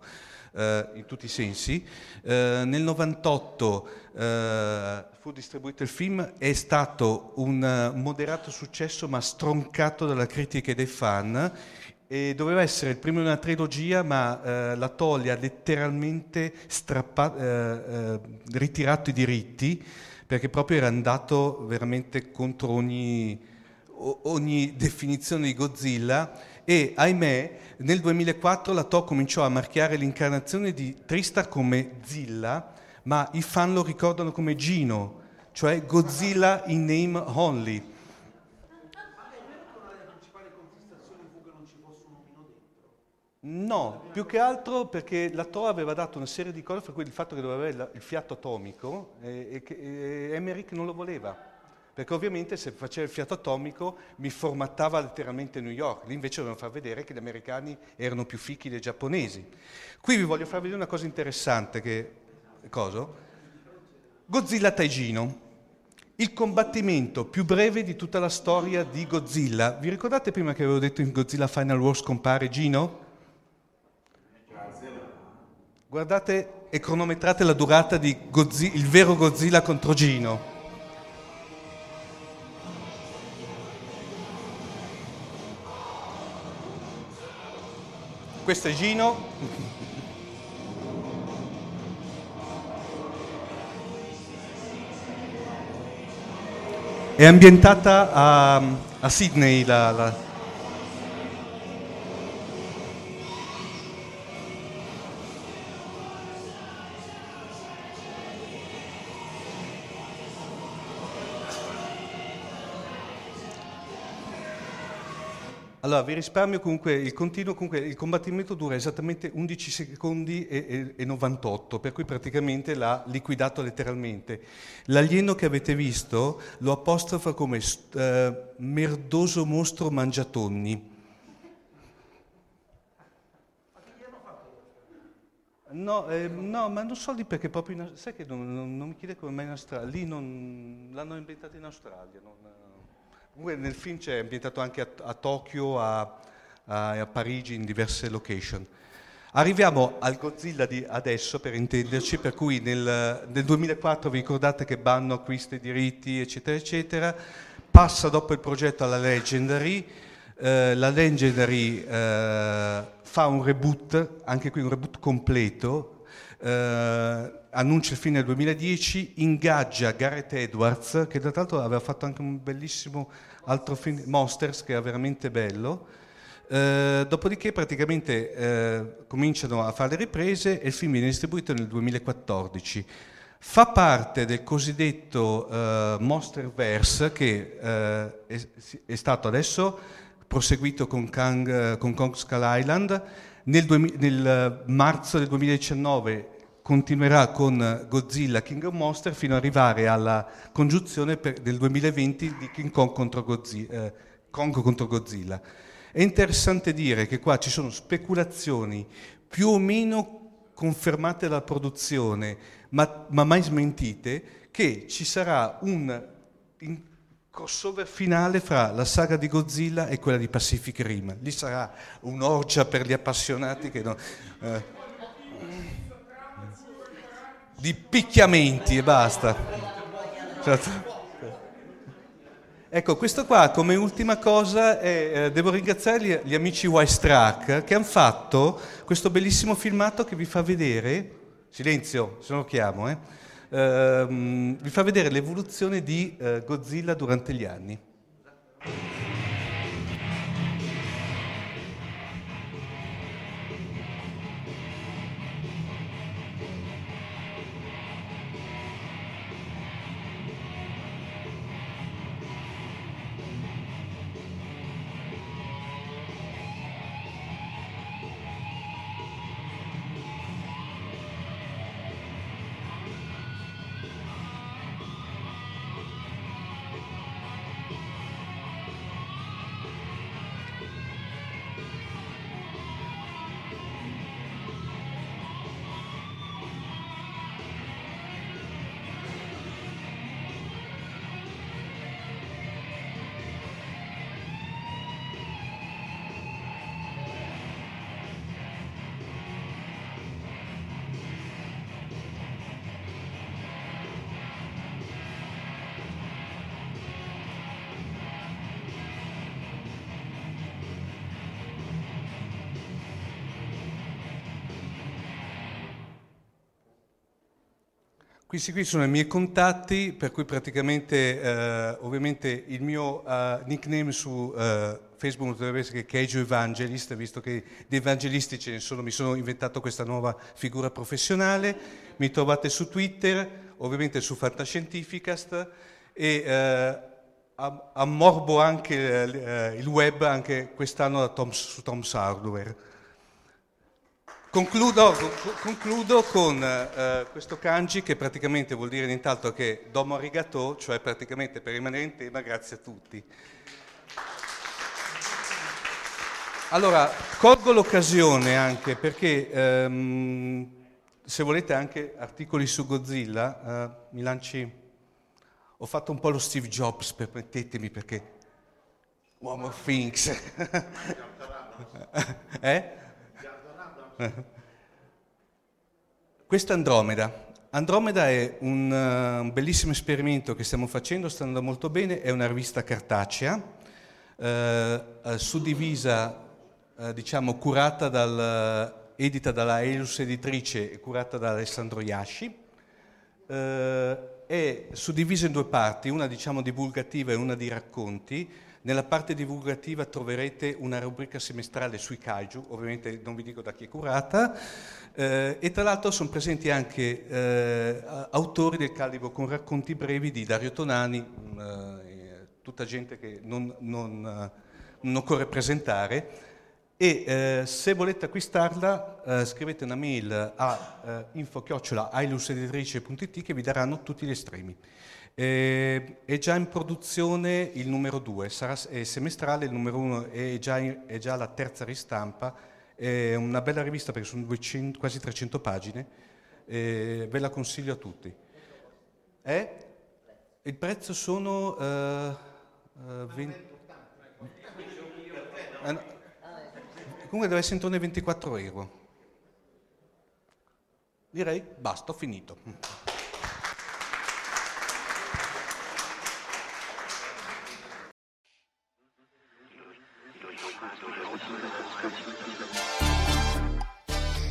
Speaker 1: eh, in tutti i sensi. Eh, nel 98 eh, fu distribuito il film, è stato un eh, moderato successo ma stroncato dalla critica e dai fan e doveva essere il primo di una trilogia, ma eh, la Toglia ha letteralmente strappato, eh, eh, ritirato i diritti perché proprio era andato veramente contro ogni, ogni definizione di Godzilla e ahimè nel 2004 la To cominciò a marchiare l'incarnazione di Tristar come Zilla, ma i fan lo ricordano come Gino, cioè Godzilla in name only. No, più che altro perché la TOA aveva dato una serie di cose, fra cui il fatto che doveva avere il fiato atomico e, e che e Emmerich non lo voleva perché ovviamente se faceva il fiato atomico mi formattava letteralmente New York, lì invece dovevano far vedere che gli americani erano più fichi dei giapponesi. Qui vi voglio far vedere una cosa interessante, che... Cosa? Godzilla Taigino, il combattimento più breve di tutta la storia di Godzilla. Vi ricordate prima che avevo detto in Godzilla Final Wars compare Gino? Guardate e cronometrate la durata di Godzilla, il vero Godzilla contro Gino. Questo è Gino. È ambientata a, a Sydney la, la Allora, vi risparmio comunque il continuo, comunque il combattimento dura esattamente 11 secondi e, e, e 98, per cui praticamente l'ha liquidato letteralmente. L'alieno che avete visto lo apostrofa come eh, merdoso mostro mangiatonni. No, eh, no, ma non so lì perché proprio in, sai che non, non, non mi chiede come mai in Australia, lì non, l'hanno ambientato in Australia. Non, comunque nel film c'è ambientato anche a, a Tokyo, a, a, a, Parigi, in diverse location. Arriviamo al Godzilla di adesso, per intenderci, per cui nel, nel 2004 vi ricordate che Banno acquista i diritti, eccetera, eccetera, passa dopo il progetto alla Legendary, eh, la Legendary eh, fa un reboot, anche qui un reboot completo, eh, annuncia il fine del 2010, ingaggia Gareth Edwards, che tra l'altro aveva fatto anche un bellissimo altro film, Monsters, che era veramente bello. Eh, dopodiché praticamente eh, cominciano a fare le riprese e il film viene distribuito nel 2014. Fa parte del cosiddetto uh, Monsterverse che uh, è, è, stato adesso proseguito con, Kang, con Kong Skull Island. Nel, duemi- nel, marzo del 2019 continuerà con Godzilla King of Monster fino ad arrivare alla congiunzione per, del 2020 di King Kong contro Godzilla, eh, Kong contro Godzilla. È interessante dire che qua ci sono speculazioni più o meno confermate dalla produzione, ma, ma mai smentite, che ci sarà un crossover finale fra la saga di Godzilla e quella di Pacific Rim. Lì sarà un'orgia per gli appassionati che non, eh, di picchiamenti e basta. Certo. Ecco, questo qua come ultima cosa è, eh, devo ringraziare gli, gli amici Wisetrack che hanno fatto questo bellissimo filmato che vi fa vedere, silenzio se non lo chiamo, eh, ehm, vi fa vedere l'evoluzione di eh, Godzilla durante gli anni. Questi qui sono i miei contatti, per cui praticamente eh, ovviamente il mio uh, nickname su uh, Facebook dovrebbe essere Keiju Evangelist, visto che di evangelisti ce ne sono, mi sono inventato questa nuova figura professionale. Mi trovate su Twitter, ovviamente su Fantascientificast e eh, ammorbo anche eh, il web anche quest'anno su Tom's Hardware. Concludo, concludo con eh, questo kanji che praticamente vuol dire nient'altro che domo arigato, cioè praticamente per rimanere in tema grazie a tutti. Allora, colgo l'occasione anche perché ehm, se volete anche articoli su Godzilla, eh, mi lanci... Ho fatto un po' lo Steve Jobs, permettetemi, perché... Uomo of Things. eh? Questa Andromeda. Andromeda è un, uh, un, bellissimo esperimento che stiamo facendo, sta andando molto bene, è una rivista cartacea, eh, suddivisa, eh, diciamo, curata dal, edita dalla Elus editrice e curata da Alessandro Iasci. Eh, è suddivisa in due parti, una diciamo divulgativa e una di racconti. Nella parte divulgativa troverete una rubrica semestrale sui kaiju, ovviamente non vi dico da chi è curata, eh, e tra l'altro sono presenti anche eh, autori del calibro con racconti brevi di Dario Tonani, mm, eh, tutta gente che non, non, eh, non occorre presentare, e eh, se volete acquistarla eh, scrivete una mail a eh, info-ailuseditrice.it che vi daranno tutti gli estremi. Eh, è già in produzione il numero 2, sarà semestrale, il numero 1 è è già la terza ristampa È una bella rivista perché sono 200, quasi 300 pagine, e ve la consiglio a tutti. È, il prezzo sono... Uh, 20, uh, no, comunque deve essere intorno ai 24 euro. Direi basta, ho finito.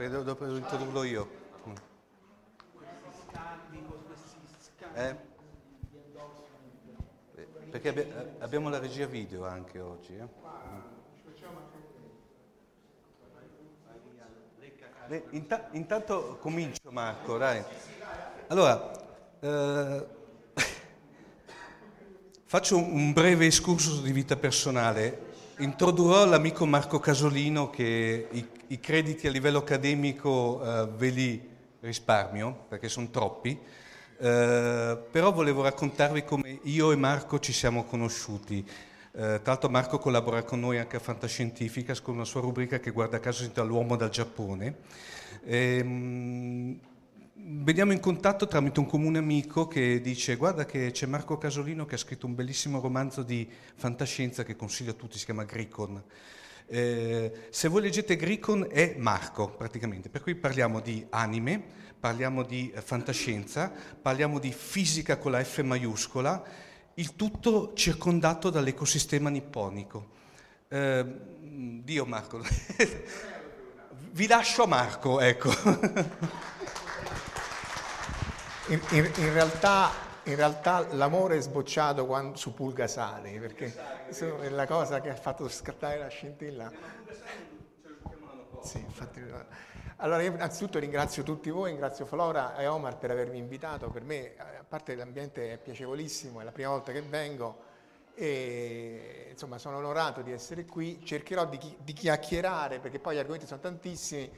Speaker 1: Dopo lo introdurrò io. Eh? Perché abbi- abbiamo la regia video anche oggi. Eh? Beh, inta- intanto comincio Marco, dai. Allora, eh, faccio un breve escursus di vita personale. Introdurrò l'amico Marco Casolino che i, i crediti a livello accademico eh, ve li risparmio perché sono troppi. Eh, però volevo raccontarvi come io e Marco ci siamo conosciuti. Eh, tra l'altro Marco collabora con noi anche a Fantascientifica con una sua rubrica che guarda caso si intitola L'uomo dal Giappone. Ehm, veniamo in contatto tramite un comune amico che dice guarda che c'è Marco Casolino che ha scritto un bellissimo romanzo di fantascienza che consiglio a tutti, si chiama Gricon. Eh, se voi leggete Gricon è Marco praticamente, per cui parliamo di anime, parliamo di eh, fantascienza, parliamo di fisica con la F maiuscola, il tutto circondato dall'ecosistema nipponico. Eh, Dio Marco, vi lascio a Marco, ecco.
Speaker 2: In, in, in, realtà, in, realtà, l'amore è sbocciato quando, su Pulgasani, perché è la cosa che ha fatto scattare la scintilla. Sì, infatti, allora io innanzitutto ringrazio tutti voi, ringrazio Flora e Omar per avermi invitato, per me a parte l'ambiente è piacevolissimo, è la prima volta che vengo e insomma sono onorato di essere qui, cercherò di, di chiacchierare perché poi gli argomenti sono tantissimi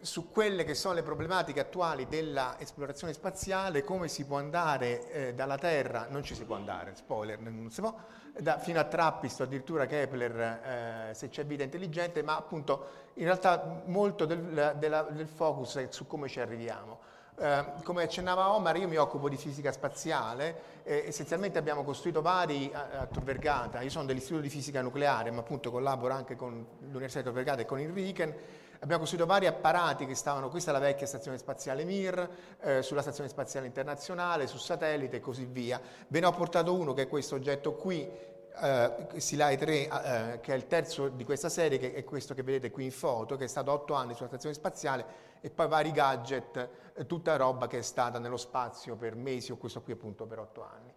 Speaker 2: su quelle che sono le problematiche attuali dell'esplorazione spaziale, come si può andare eh, dalla Terra, non ci si può andare, spoiler, non si può, da, fino a Trappist, addirittura Kepler, eh, se c'è vita intelligente, ma appunto in realtà molto del, della, del focus è su come ci arriviamo. Eh, come accennava Omar, io mi occupo di fisica spaziale, eh, essenzialmente abbiamo costruito vari a, a Tor Vergata, io sono dell'Istituto di Fisica Nucleare, ma appunto collaboro anche con l'Università di Tor Vergata e con il RICEN, abbiamo costruito vari apparati che stavano, questa è la vecchia stazione spaziale Mir, eh, sulla stazione spaziale internazionale, su satellite e così via. Ve ne ho portato uno che è questo oggetto qui, Uh, Silai 3, uh, che è il terzo di questa serie, che è questo che vedete qui in foto, che è stato otto anni sulla stazione spaziale, e poi vari gadget, uh, tutta roba che è stata nello spazio per mesi o questo qui appunto per otto anni.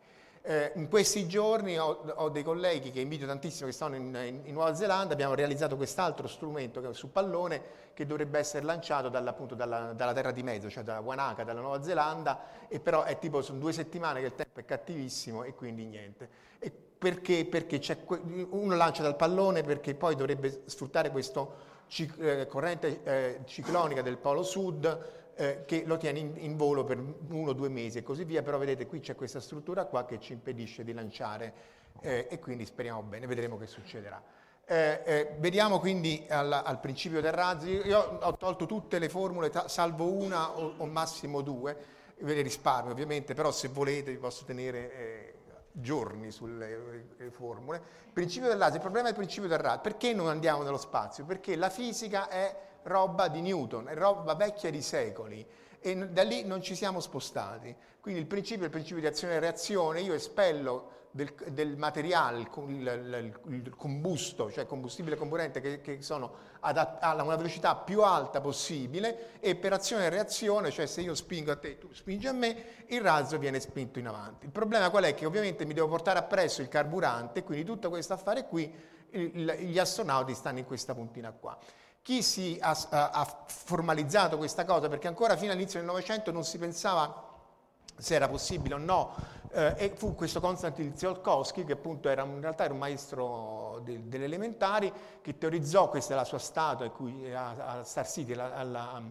Speaker 2: Eh, in questi giorni ho, ho, dei colleghi che invito tantissimo che stanno in, in, in, Nuova Zelanda, abbiamo realizzato quest'altro strumento che su pallone che dovrebbe essere lanciato dalla, appunto, dalla, dalla terra di mezzo, cioè da Wanaka, dalla Nuova Zelanda, e però è tipo, sono due settimane che il tempo è cattivissimo e quindi niente. E perché? Perché uno lancia dal pallone perché poi dovrebbe sfruttare questa eh, corrente eh, ciclonica del polo sud eh, che lo tiene in, in, volo per uno o due mesi e così via, però vedete qui c'è questa struttura qua che ci impedisce di lanciare eh, e quindi speriamo bene, vedremo che succederà. Eh, eh, vediamo quindi al, al, principio del razzo, io ho tolto tutte le formule, salvo una o, o massimo due, ve le risparmio ovviamente, però se volete vi posso tenere eh, giorni sulle formule. Il principio del laser, il problema è il principio del razzo, perché non andiamo nello spazio? Perché la fisica è roba di Newton, è roba vecchia di secoli e da lì non ci siamo spostati. Quindi il principio è il principio di azione e reazione, io espello del, del materiale, il, il, il, combusto, cioè combustibile comburente, che, che sono ad, a una velocità più alta possibile e per azione e reazione, cioè se io spingo a te e tu spingi a me, il razzo viene spinto in avanti. Il problema qual è? Che ovviamente mi devo portare appresso il carburante, quindi tutto questo affare qui, il, gli astronauti stanno in questa puntina qua. Chi si ha, ha formalizzato questa cosa? Perché ancora fino all'inizio del Novecento non si pensava se era possibile o no eh, e fu questo Konstantin Tsiolkovsky, che appunto era, in realtà era un maestro de, delle elementari, che teorizzò, questa è la sua statua cui, a, a, Star City, alla, alla,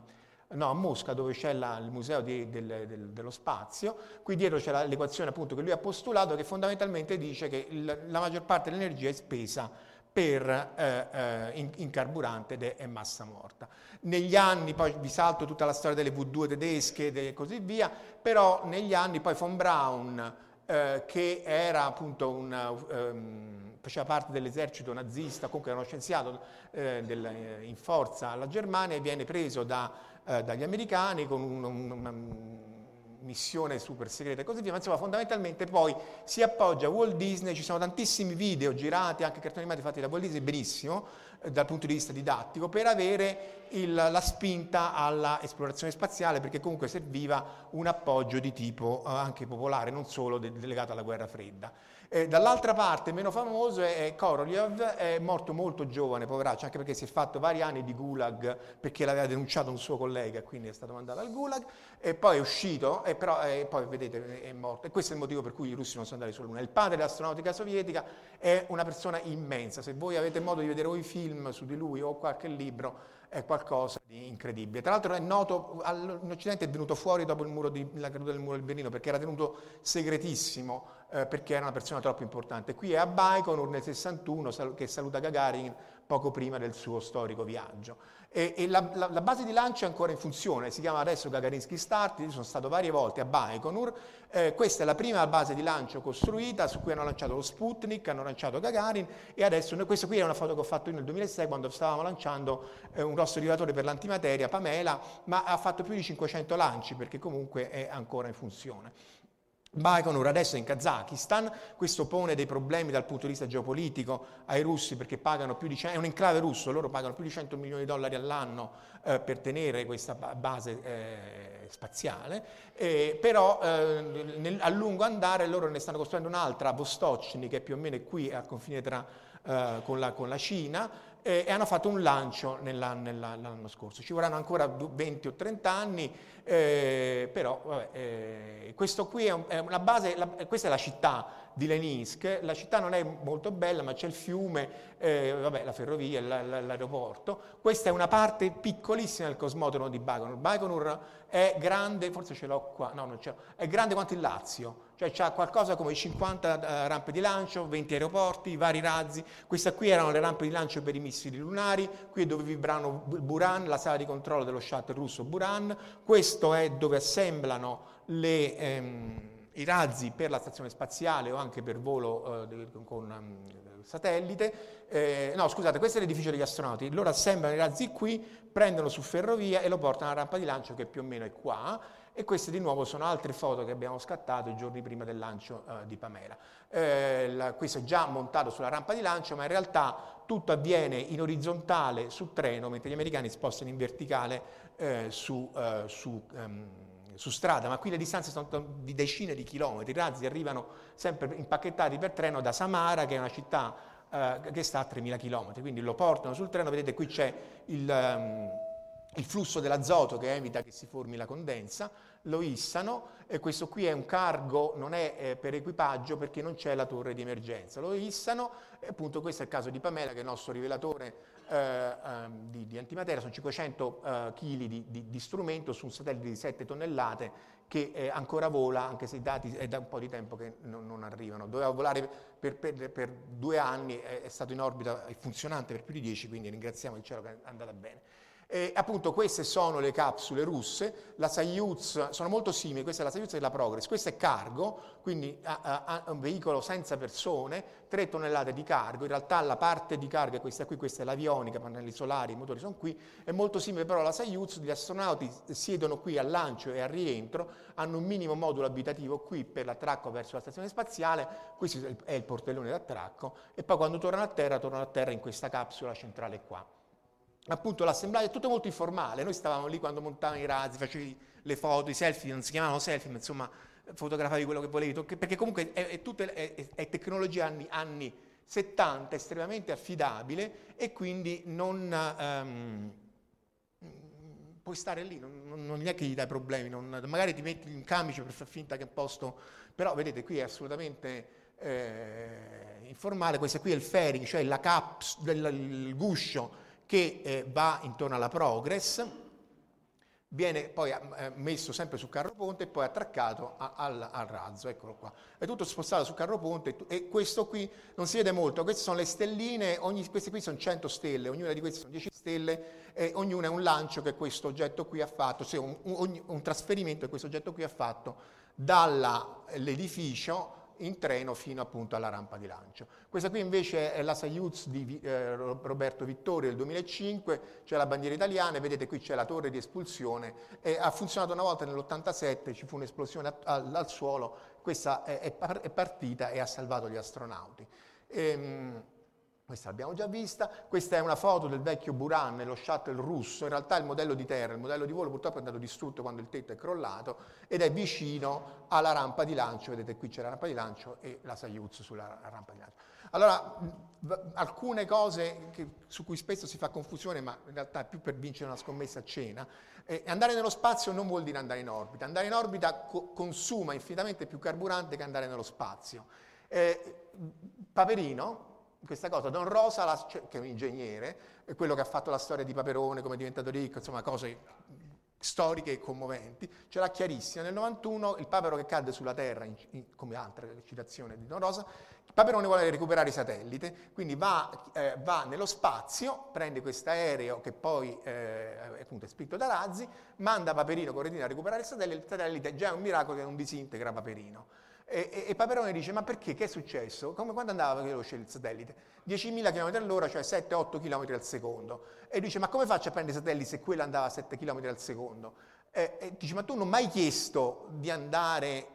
Speaker 2: no, a Mosca, dove c'è la, il museo di, del, del, dello spazio. Qui dietro c'è l'equazione appunto che lui ha postulato, che fondamentalmente dice che il, la maggior parte dell'energia è spesa per, eh, eh, in, in, carburante ed è, massa morta. Negli anni, poi vi salto tutta la storia delle V2 tedesche e così via, però negli anni poi von Braun, eh, che era appunto un, um, faceva parte dell'esercito nazista, comunque era uno scienziato eh, del, eh, in forza alla Germania, viene preso da, eh, dagli americani con un, un, un missione super segreta e così via, ma insomma fondamentalmente poi si appoggia a Walt Disney, ci sono tantissimi video girati, anche cartoni animati fatti da Walt Disney benissimo, eh, dal punto di vista didattico, per avere il, la spinta all'esplorazione spaziale, perché comunque serviva un appoggio di tipo eh, anche popolare, non solo de- delegato alla guerra fredda. Eh, dall'altra parte, meno famoso, è, è Korolev, è morto molto giovane, poveraccio, anche perché si è fatto vari anni di gulag perché l'aveva denunciato un suo collega, quindi è stato mandato al gulag, e poi è uscito, e però e poi vedete è morto. E questo è il motivo per cui i russi non sono andati sulla Luna. Il padre dell'astronautica sovietica è una persona immensa, se voi avete modo di vedere o i film su di lui o qualche libro, è qualcosa di incredibile. Tra l'altro è noto, in Occidente è venuto fuori dopo di, la caduta del muro del Berlino perché era tenuto segretissimo eh, perché era una persona troppo importante. Qui è a Baikonur nel 61 sal- che saluta Gagarin poco prima del suo storico viaggio. E, e la, la, la, base di lancio è ancora in funzione, si chiama adesso Gagarinsky Start, io sono stato varie volte a Baikonur, eh, questa è la prima base di lancio costruita su cui hanno lanciato lo Sputnik, hanno lanciato Gagarin e adesso, questa qui è una foto che ho fatto io nel 2006 quando stavamo lanciando eh, un grosso rilevatore per l'antimateria, Pamela, ma ha fatto più di 500 lanci perché comunque è ancora in funzione. Baikonur adesso è in Kazakistan, questo pone dei problemi dal punto di vista geopolitico ai russi perché pagano più di 100, è un enclave russo, loro pagano più di 100 milioni di dollari all'anno eh, per tenere questa base eh, spaziale, eh, però nel, a lungo andare loro ne stanno costruendo un'altra a Vostocni che più o meno è qui al confine tra, eh, con, la, con la Cina, e hanno fatto un lancio nella, nella, l'anno scorso. Ci vorranno ancora 20 o 30 anni, eh, però vabbè, eh, questo qui è, un, è una base, la, questa è la città di Leninsk, la città non è molto bella ma c'è il fiume, eh, vabbè, la ferrovia, la, la, l'aeroporto, questa è una parte piccolissima del cosmodromo di Baikonur, Baikonur è grande, forse ce l'ho qua, no non ce l'ho, è grande quanto il Lazio, cioè c'ha qualcosa come 50 uh, rampe di lancio, 20 aeroporti, vari razzi, queste qui erano le rampe di lancio per i missili lunari, qui è dove vibravano Buran, la sala di controllo dello shuttle russo Buran, questo è dove assemblano le, ehm, i razzi per la stazione spaziale o anche per volo eh, con um, satellite, eh, no scusate, questo è l'edificio degli astronauti, loro assemblano i razzi qui, prendono su ferrovia e lo portano alla rampa di lancio che più o meno è qua, e queste di nuovo sono altre foto che abbiamo scattato i giorni prima del lancio eh, di Pamela. Eh, la, questo è già montato sulla rampa di lancio, ma in realtà tutto avviene in orizzontale su treno, mentre gli americani spostano in verticale eh, su, eh, su, um, su, strada, ma qui le distanze sono di decine di chilometri, i razzi arrivano sempre impacchettati per treno da Samara, che è una città eh, che sta a 3.000 km, quindi lo portano sul treno, vedete qui c'è il... Um, il flusso dell'azoto che evita che si formi la condensa, lo issano e questo qui è un cargo, non è eh, per equipaggio perché non c'è la torre di emergenza, lo issano e appunto questo è il caso di Pamela che è il nostro rivelatore eh, eh, di, di, antimateria, sono 500 kg di, di, di, strumento su un satellite di 7 tonnellate che eh, ancora vola anche se i dati è da un po' di tempo che non, non arrivano, doveva volare per, per, per due anni, è, è, stato in orbita, è funzionante per più di 10 quindi ringraziamo il cielo che è andata bene. E appunto queste sono le capsule russe, la Soyuz sono molto simili, questa è la Soyuz della Progress, questo è cargo, quindi ha, un veicolo senza persone, 3 tonnellate di cargo, in realtà la parte di cargo è questa qui, questa è l'avionica, pannelli solari, i motori sono qui, è molto simile però alla Soyuz, gli astronauti siedono qui al lancio e al rientro, hanno un minimo modulo abitativo qui per l'attracco verso la stazione spaziale, questo è il portellone d'attracco e poi quando tornano a terra tornano a terra in questa capsula centrale qua appunto l'assemblaggio è tutto molto informale, noi stavamo lì quando montavamo i razzi, facevi le foto, i selfie, non si chiamavano selfie, ma insomma fotografavi quello che volevi, perché comunque è, è, tutta, è, è tecnologia anni, anni, 70, estremamente affidabile e quindi non... Um, puoi stare lì, non, non, non, è che gli dai problemi, non, magari ti metti in camice per far finta che è un posto, però vedete qui è assolutamente eh, informale, questo qui è il fairing, cioè la caps, del, il guscio che eh, va intorno alla Progress, viene poi eh, messo sempre sul carro ponte e poi attraccato a, al, al, razzo, eccolo qua. È tutto spostato sul carro ponte e questo qui non si vede molto, queste sono le stelline, ogni, queste qui sono 100 stelle, ognuna di queste sono 10 stelle e ognuna è un lancio che questo oggetto qui ha fatto, cioè un, un, un trasferimento che questo oggetto qui ha fatto dall'edificio in treno fino appunto alla rampa di lancio. Questa qui invece è la Soyuz di eh, Roberto Vittorio del 2005, c'è la bandiera italiana, vedete qui c'è la torre di espulsione, e ha funzionato una volta nell'87, ci fu un'esplosione al, al suolo, questa è, è, partita e ha salvato gli astronauti. Ehm, questa l'abbiamo già vista, questa è una foto del vecchio Buran, lo shuttle russo, in realtà il modello di terra, il modello di volo purtroppo è andato distrutto quando il tetto è crollato ed è vicino alla rampa di lancio, vedete qui c'è la rampa di lancio e la Soyuz sulla rampa di lancio. Allora, alcune cose che, su cui spesso si fa confusione, ma in realtà è più per vincere una scommessa a cena, eh, andare nello spazio non vuol dire andare in orbita, andare in orbita co- consuma infinitamente più carburante che andare nello spazio. Eh, Paperino, questa cosa. Don Rosa, cioè, che è un ingegnere, è quello che ha fatto la storia di Paperone, come è diventato ricco, insomma cose storiche e commoventi, ce l'ha chiarissima. Nel 91 il papero che cadde sulla Terra, in, in, come altra citazione di Don Rosa, il Paperone vuole recuperare i satelliti, quindi va, eh, va nello spazio, prende questo aereo che poi eh, appunto è spinto da razzi, manda Paperino Corredino a recuperare il satellite, il satellite è già un miracolo che non disintegra Paperino. E, e, e, Paperone dice, ma perché? Che è successo? Come quando andava veloce il satellite? 10.000 km all'ora, cioè 7-8 km al secondo. E dice, ma come faccio a prendere i satelliti se quello andava a 7 km al secondo? E, e dice, ma tu non hai mai chiesto di andare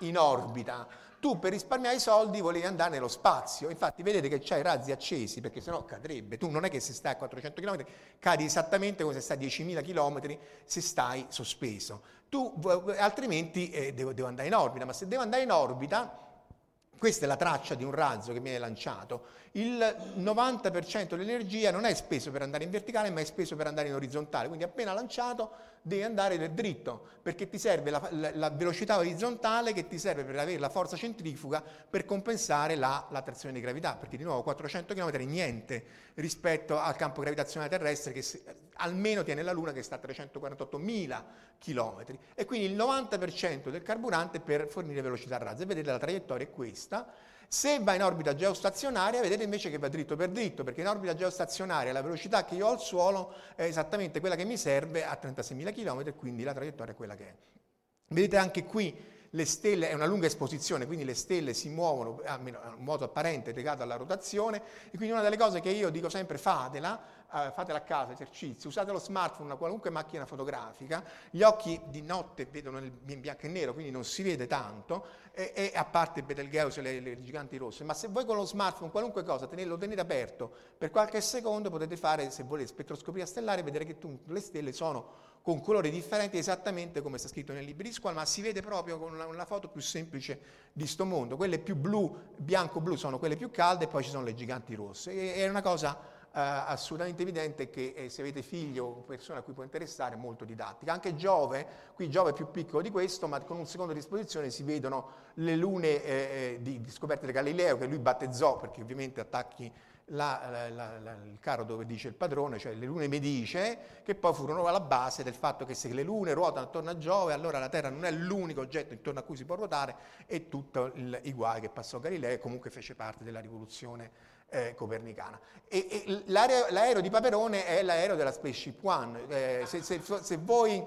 Speaker 2: in orbita? Tu per risparmiare i soldi volevi andare nello spazio, infatti vedete che c'hai i razzi accesi perché sennò cadrebbe. Tu non è che se stai a 400 km cadi esattamente come se stai a 10.000 km se stai sospeso. Tu, altrimenti eh, devo, devo andare in orbita, ma se devo andare in orbita questa è la traccia di un razzo che viene lanciato. Il 90% dell'energia non è speso per andare in verticale, ma è speso per andare in orizzontale. Quindi appena lanciato devi andare dritto, perché ti serve la, la, la, velocità orizzontale che ti serve per avere la forza centrifuga per compensare la, trazione di gravità, perché di nuovo 400 km è niente rispetto al campo gravitazionale terrestre che se, almeno tiene la Luna che sta a 348.000 km e quindi il 90% del carburante per fornire velocità a razzo. E vedete la traiettoria è questa se va in orbita geostazionaria, vedete invece che va dritto per dritto, perché in orbita geostazionaria la velocità che io ho al suolo è esattamente quella che mi serve a 36.000 km, quindi la traiettoria è quella che è. Vedete anche qui le stelle, è una lunga esposizione, quindi le stelle si muovono almeno in modo apparente legato alla rotazione e quindi una delle cose che io dico sempre fatela, eh, fatela a casa, esercizi, usate lo smartphone, una qualunque macchina fotografica, gli occhi di notte vedono in bianco e nero, quindi non si vede tanto, e, e a parte Betelgeuse le, le, giganti rosse, ma se voi con lo smartphone qualunque cosa tenete, lo tenete aperto per qualche secondo potete fare, se volete, spettroscopia stellare e vedere che tu, le stelle sono con colori differenti esattamente come sta scritto nei libri di scuola, ma si vede proprio con una, una foto più semplice di sto mondo. Quelle più blu, bianco-blu sono quelle più calde e poi ci sono le giganti rosse. E, è una cosa assolutamente evidente che eh, se avete figli o persone a cui può interessare è molto didattica. Anche Giove, qui Giove è più piccolo di questo, ma con un secondo di esposizione si vedono le lune eh, eh di, di scoperte di Galileo che lui battezzò perché ovviamente attacchi la, la, la, il carro dove dice il padrone, cioè le lune medice, che poi furono alla base del fatto che se le lune ruotano attorno a Giove, allora la Terra non è l'unico oggetto intorno a cui si può ruotare e tutto i guai che passò Galileo e comunque fece parte della rivoluzione eh, copernicana. E, e l'aereo, di Paperone è l'aereo della Spaceship One. Eh, se, se, se, voi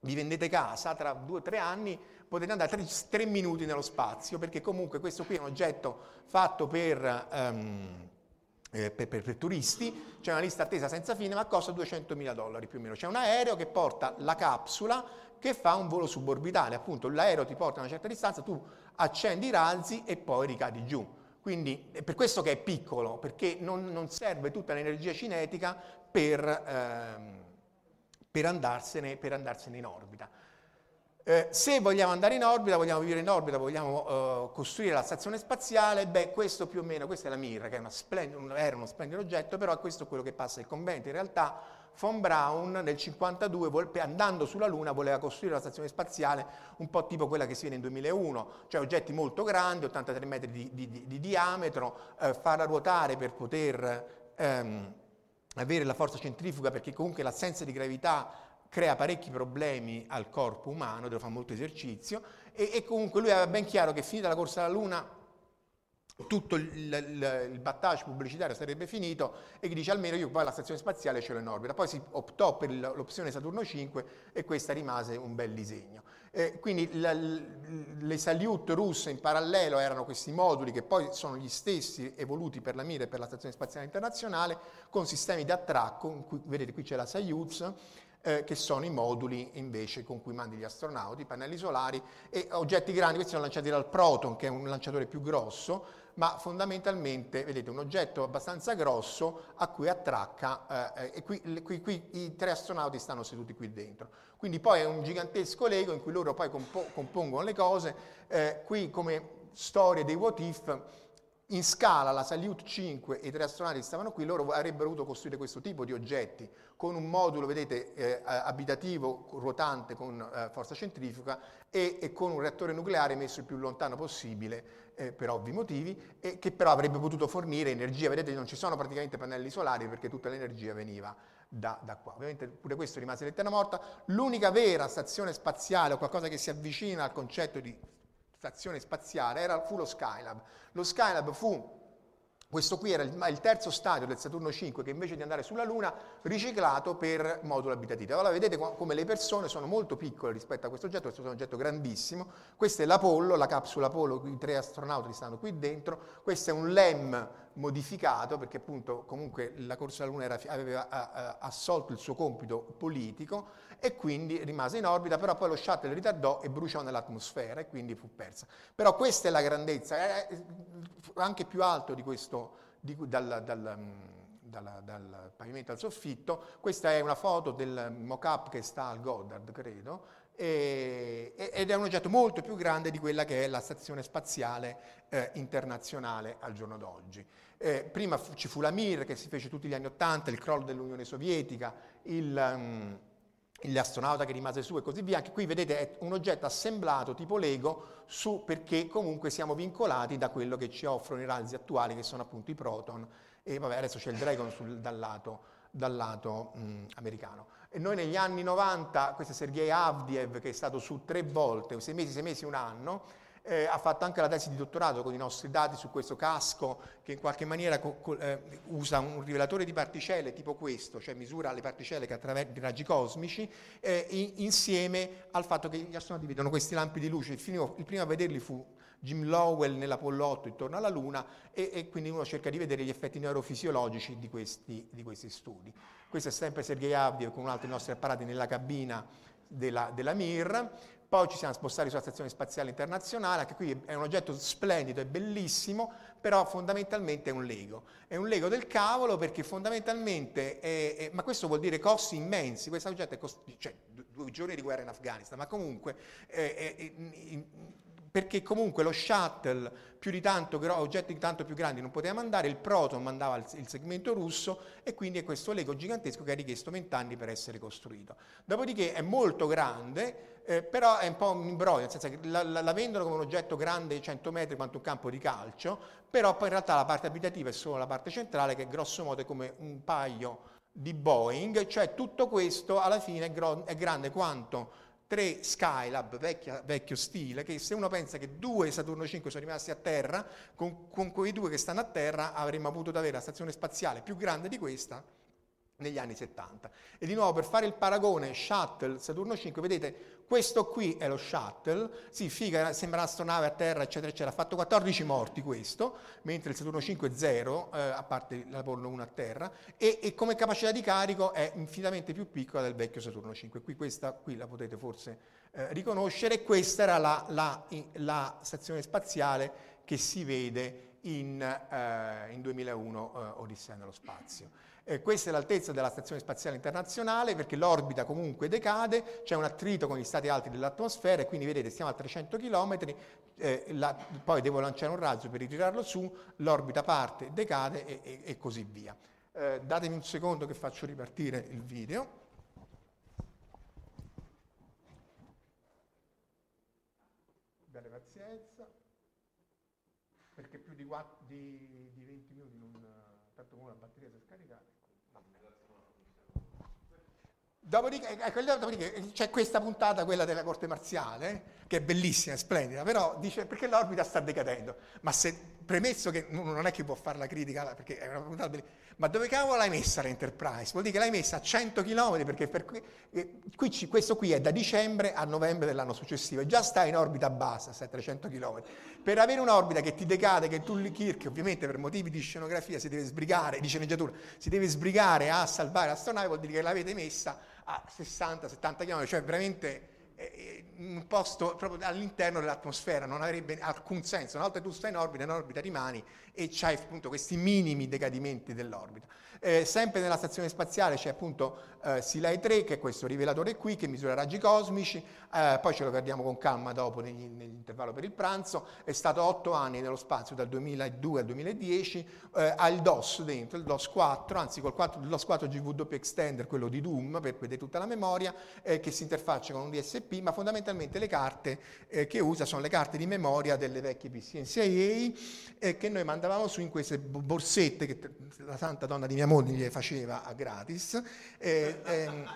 Speaker 2: vi vendete casa tra due o tre anni potete andare tre, tre, minuti nello spazio perché comunque questo qui è un oggetto fatto per... Um, eh, per, per, per, turisti, c'è una lista attesa senza fine, ma costa 200 mila dollari più o meno. C'è un aereo che porta la capsula che fa un volo suborbitale, appunto l'aereo ti porta a una certa distanza, tu accendi i razzi e poi ricadi giù. Quindi è per questo che è piccolo, perché non, non serve tutta l'energia cinetica per, ehm, per, andarsene, per andarsene in orbita. Eh, se vogliamo andare in orbita, vogliamo vivere in orbita, vogliamo eh, costruire la stazione spaziale, beh, questo più o meno, questa è la Mir, che era uno splendido oggetto, però questo è quello che passa il convento. In realtà von Braun nel 1952, andando sulla Luna, voleva costruire la stazione spaziale un po' tipo quella che si vede in 2001, cioè oggetti molto grandi, 83 metri di, di, di, di diametro, eh, farla ruotare per poter ehm, avere la forza centrifuga, perché comunque l'assenza di gravità crea parecchi problemi al corpo umano, dove fa molto esercizio, e, e comunque lui aveva ben chiaro che finita la corsa alla Luna tutto il, il, il, battage pubblicitario sarebbe finito e dice almeno io poi la stazione spaziale ce l'ho in orbita. Poi si optò per l'opzione Saturno 5 e questa rimase un bel disegno. Eh, quindi la, le Salyut russe in parallelo erano questi moduli che poi sono gli stessi evoluti per la Mir e per la Stazione Spaziale Internazionale con sistemi di attracco, cui, vedete qui c'è la Soyuz, eh, che sono i moduli invece con cui mandi gli astronauti, pannelli solari e oggetti grandi, questi sono lanciati dal Proton che è un lanciatore più grosso, ma fondamentalmente vedete un oggetto abbastanza grosso a cui attracca eh, e qui, qui, qui, i tre astronauti stanno seduti qui dentro. Quindi poi è un gigantesco Lego in cui loro poi compo- compongono le cose, eh, qui come storie dei what if in scala la Salyut 5 e i tre astronauti stavano qui, loro avrebbero dovuto costruire questo tipo di oggetti con un modulo, vedete, eh, abitativo ruotante con eh, forza centrifuga e, e, con un reattore nucleare messo il più lontano possibile eh, per ovvi motivi e che però avrebbe potuto fornire energia. Vedete, non ci sono praticamente pannelli solari perché tutta l'energia veniva da, da qua. Ovviamente pure questo rimase lettera morta. L'unica vera stazione spaziale o qualcosa che si avvicina al concetto di stazione spaziale era, fu lo Skylab. Lo Skylab fu questo qui era il, il, terzo stadio del Saturno 5 che invece di andare sulla Luna riciclato per modulo abitativo. Allora vedete come le persone sono molto piccole rispetto a questo oggetto, questo è un oggetto grandissimo. Questa è l'Apollo, la capsula Apollo, i tre astronauti stanno qui dentro. Questo è un LEM modificato perché appunto comunque la corsa alla Luna era, aveva a, a, assolto il suo compito politico e quindi rimase in orbita, però poi lo shuttle ritardò e bruciò nell'atmosfera e quindi fu persa. Però questa è la grandezza, è anche più alto di questo, di, dal, dal, dal, dal, pavimento al soffitto. Questa è una foto del mock-up che sta al Goddard, credo, e, ed è un oggetto molto più grande di quella che è la stazione spaziale eh, internazionale al giorno d'oggi. Eh, prima fu, ci fu la Mir che si fece tutti gli anni Ottanta, il crollo dell'Unione Sovietica, il... Um, l'astronauta che rimase su e così via. Anche qui vedete è un oggetto assemblato tipo Lego su, perché comunque siamo vincolati da quello che ci offrono i razzi attuali che sono appunto i Proton e vabbè adesso c'è il Dragon sul, dal lato, dal lato mh, americano. E noi negli anni 90, questo è Sergei Avdiev che è stato su tre volte, sei mesi, sei mesi, un anno, eh, ha fatto anche la tesi di dottorato con i nostri dati su questo casco che in qualche maniera co- co- eh, usa un rivelatore di particelle tipo questo, cioè misura le particelle che attraverso i raggi cosmici, eh, in- insieme al fatto che gli astronauti vedono questi lampi di luce. Il, primo, il primo a vederli fu Jim Lowell nell'Apollo 8 intorno alla Luna e, e, quindi uno cerca di vedere gli effetti neurofisiologici di questi, di questi studi. Questo è sempre Sergei Avdiev con dei nostri apparati nella cabina della, della Mir. Poi ci siamo spostati sulla Stazione Spaziale Internazionale, anche qui è un oggetto splendido e bellissimo, però fondamentalmente è un Lego. È un Lego del cavolo perché fondamentalmente, è, è, ma questo vuol dire costi immensi, questo oggetto è cost- cioè due giorni di guerra in Afghanistan, ma comunque è, perché comunque lo shuttle più di tanto, oggetti tanto più grandi non poteva mandare, il Proton mandava il, segmento russo e quindi è questo Lego gigantesco che ha richiesto 20 anni per essere costruito. Dopodiché è molto grande, Eh, però è un po' un imbroglio, nel senso che la, la, la, vendono come un oggetto grande di 100 metri quanto un campo di calcio, però poi in realtà la parte abitativa è solo la parte centrale che grosso modo è come un paio di Boeing, cioè tutto questo alla fine è, gro- è grande quanto tre Skylab vecchia, vecchio stile, che se uno pensa che due Saturno 5 sono rimasti a terra, con, con quei due che stanno a terra avremmo potuto avere la stazione spaziale più grande di questa negli anni 70. E di nuovo per fare il paragone Shuttle Saturno 5, vedete questo qui è lo shuttle, sì, figa, sembra un'astronave a terra, eccetera, eccetera. Ha fatto 14 morti questo, mentre il Saturno 5 è 0, eh, a parte l'Apollo 1 a terra, e, e, come capacità di carico è infinitamente più piccola del vecchio Saturno 5. Qui questa qui la potete forse eh, riconoscere. Questa era la, la, la, stazione spaziale che si vede in, eh, in 2001 eh, Odissea nello spazio. Eh, questa è l'altezza della Stazione Spaziale Internazionale perché l'orbita comunque decade, c'è un attrito con gli stati alti dell'atmosfera e quindi vedete stiamo a 300 km, eh, la, poi devo lanciare un razzo per ritirarlo su, l'orbita parte, decade e, e, e così via. Eh, datemi un secondo che faccio ripartire il video. Bene pazienza, perché più di, 4, di, di 20 minuti non, tanto come la batteria si è scaricata. Dopodiché, ecco, dopodiché, c'è questa puntata, quella della corte marziale, che è bellissima, è splendida, però dice perché l'orbita sta decadendo. Ma se premesso che non è che può fare la critica, perché è una puntata ma dove cavolo l'hai messa l'Enterprise? Vuol dire che l'hai messa a 100 km, perché per qui, eh, qui ci, questo qui è da dicembre a novembre dell'anno successivo, e già sta in orbita bassa, a 300 km. Per avere un'orbita che ti decade, che Tully Kirk, ovviamente per motivi di scenografia si deve sbrigare, di sceneggiatura, si deve sbrigare a salvare l'astronave, vuol dire che l'avete messa a 60-70 km, cioè veramente un posto proprio all'interno dell'atmosfera, non avrebbe alcun senso. Una volta tu stai in orbita, in orbita rimani e c'hai appunto questi minimi decadimenti dell'orbita. Eh, sempre nella stazione spaziale c'è appunto eh, Silai 3, che è questo rivelatore qui, che misura raggi cosmici, eh, poi ce lo guardiamo con calma dopo negli, nell'intervallo per il pranzo, è stato otto anni nello spazio dal 2002 al 2010, eh, ha il DOS dentro, il DOS 4, anzi col 4, il DOS 4 GW Extender, quello di Doom, per vedere tutta la memoria, eh, che si interfaccia con un DSP, ma fondamentalmente le carte eh, che usa sono le carte di memoria delle vecchie PC NCAA che noi mandavamo su in queste borsette che la santa donna di mia moglie gli faceva a gratis, eh, ehm,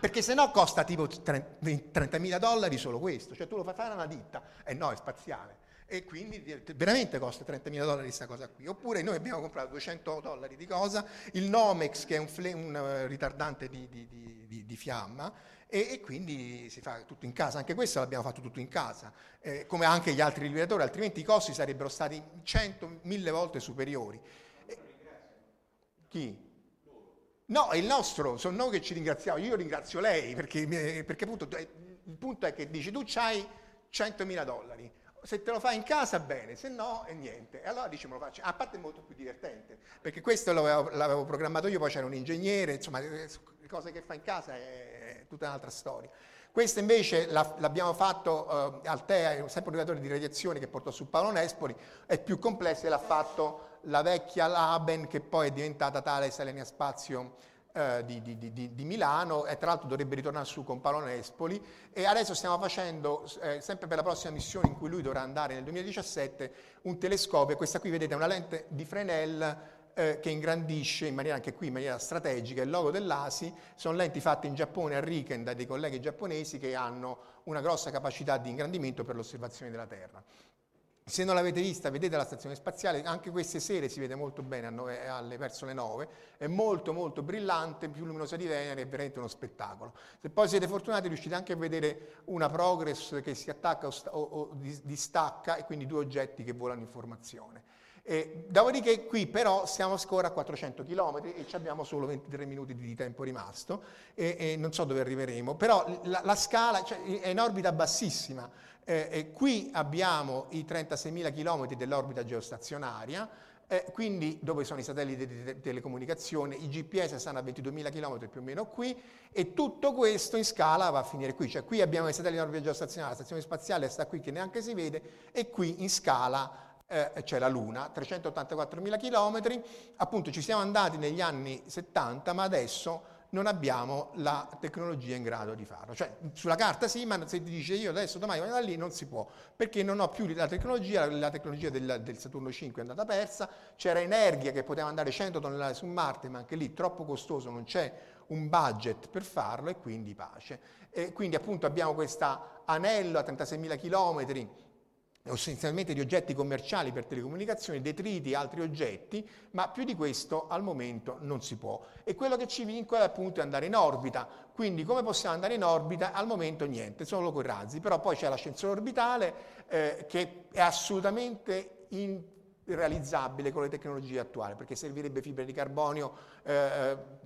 Speaker 2: perché se no costa tipo 30.000 dollari solo questo, cioè tu lo fai fare a una ditta, e eh no, è spaziale. E quindi veramente costa 30.000 dollari questa cosa qui. Oppure noi abbiamo comprato 200 dollari di cosa, il Nomex che è un, fle- un uh, ritardante di, di, di, di fiamma, e, e, quindi si fa tutto in casa. Anche questo l'abbiamo fatto tutto in casa, eh, come anche gli altri rivelatori, altrimenti i costi sarebbero stati 100, 1000 volte superiori. Chi? No, è il nostro, sono noi che ci ringraziamo, io ringrazio lei perché, perché appunto eh, il punto è che dici tu hai 100.000 dollari, se te lo fai in casa bene, se no è niente. E allora dici me lo faccio, a parte è molto più divertente, perché questo l'avevo, l'avevo programmato io, poi c'era un ingegnere, insomma le cose che fa in casa è tutta un'altra storia. Questo invece l'abbiamo fatto eh, al sempre un rilatore di radiazioni che portò su Paolo Nespoli, è più complesso e l'ha fatto la vecchia Laben che poi è diventata tale Selenia Spazio eh, di, di, di, di, Milano e tra l'altro dovrebbe ritornare su con Paolo Nespoli e adesso stiamo facendo, eh, sempre per la prossima missione in cui lui dovrà andare nel 2017, un telescopio, questa qui vedete è una lente di Fresnel eh, che ingrandisce in maniera anche qui in maniera strategica il logo dell'ASI, sono lenti fatte in Giappone a Riken da dei colleghi giapponesi che hanno una grossa capacità di ingrandimento per l'osservazione della Terra. Se non l'avete vista, vedete la stazione spaziale, anche queste sere si vede molto bene nove, alle, verso le 9, è molto molto brillante, più luminosa di Venere, è veramente uno spettacolo. Se poi siete fortunati riuscite anche a vedere una progress che si attacca o, o, o distacca e quindi due oggetti che volano in formazione. E, dopodiché qui però siamo ancora a 400 km e abbiamo solo 23 minuti di tempo rimasto e, e non so dove arriveremo, però la, la scala cioè, è in orbita bassissima, eh, qui abbiamo i 36.000 km dell'orbita geostazionaria, eh, quindi dove sono i satelliti di te- telecomunicazione, i GPS stanno a 22.000 km più o meno qui e tutto questo in scala va a finire qui, cioè qui abbiamo i satelliti di orbita geostazionaria, la stazione spaziale sta qui che neanche si vede e qui in scala eh, c'è la Luna, 384.000 km, appunto ci siamo andati negli anni 70 ma adesso non abbiamo la tecnologia in grado di farlo. Cioè, sulla carta sì, ma se ti dice io adesso domani vado da lì non si può, perché non ho più la tecnologia, la tecnologia del, del Saturno 5 è andata persa, c'era Energia che poteva andare 100 tonnellate su Marte, ma anche lì troppo costoso, non c'è un budget per farlo e quindi pace. E quindi appunto abbiamo questo anello a 36.000 km essenzialmente di oggetti commerciali per telecomunicazioni, detriti, altri oggetti, ma più di questo al momento non si può. E quello che ci vincola appunto è andare in orbita. Quindi come possiamo andare in orbita? Al momento niente, solo con i razzi, però poi c'è l'ascensore orbitale eh, che è assolutamente in realizzabile con le tecnologie attuali, perché servirebbe fibra di carbonio, eh, eh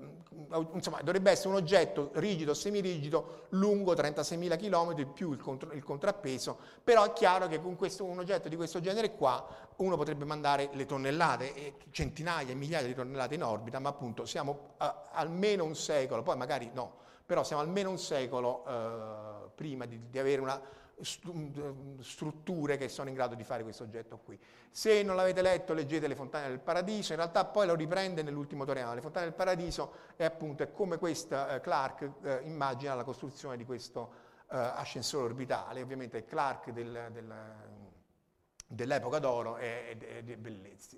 Speaker 2: insomma dovrebbe essere un oggetto rigido, semirigido, lungo 36.000 km più il, contro, il, contrappeso, però è chiaro che con questo, un oggetto di questo genere qua uno potrebbe mandare le tonnellate, centinaia, migliaia di tonnellate in orbita, ma appunto siamo a, almeno un secolo, poi magari no, però siamo almeno un secolo eh, prima di, di avere una strutture che sono in grado di fare questo oggetto qui. Se non l'avete letto, leggete Le Fontane del Paradiso, in realtà poi lo riprende nell'ultimo teorema. Le Fontane del Paradiso è appunto è come questa eh, Clark eh, immagina la costruzione di questo eh, ascensore orbitale, ovviamente Clark del, del, dell'epoca d'oro è, è, è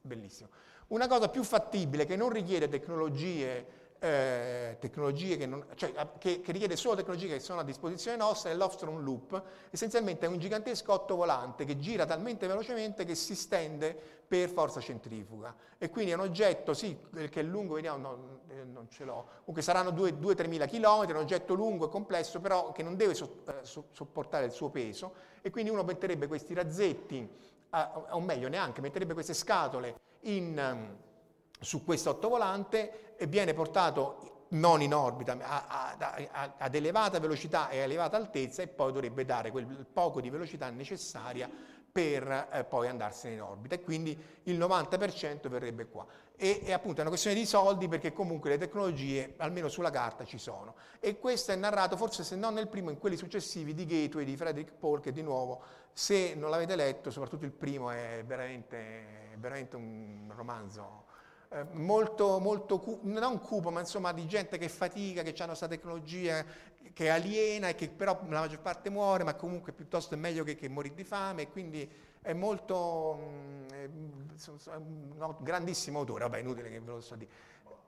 Speaker 2: bellissimo. Una cosa più fattibile che non richiede tecnologie eh, tecnologie che, non, cioè, che, che, richiede solo tecnologie che sono a disposizione nostra, è l'Ofstrom Loop, essenzialmente è un gigantesco otto volante che gira talmente velocemente che si stende per forza centrifuga. E quindi è un oggetto, sì, che è lungo, vediamo, no, eh, non ce l'ho, comunque saranno 2-3 mila km, è un oggetto lungo e complesso, però che non deve so, eh, so, sopportare il suo peso. E quindi uno metterebbe questi razzetti, o meglio neanche, metterebbe queste scatole in su questo ottovolante e viene portato non in orbita, a, a, a, ad elevata velocità e a elevata altezza e poi dovrebbe dare quel poco di velocità necessaria per eh, poi andarsene in orbita e quindi il 90% verrebbe qua. E, e, appunto è una questione di soldi perché comunque le tecnologie, almeno sulla carta, ci sono. E questo è narrato forse se non nel primo, in quelli successivi di Gateway di Frederick Paul che di nuovo, se non l'avete letto, soprattutto il primo è veramente, veramente un romanzo eh, molto, molto cu- non cupo, ma insomma di gente che fatica, che hanno questa tecnologia che aliena e che però la maggior parte muore, ma comunque piuttosto è meglio che, che morire di fame quindi è molto mh, è, un grandissimo autore, vabbè inutile che ve lo so dire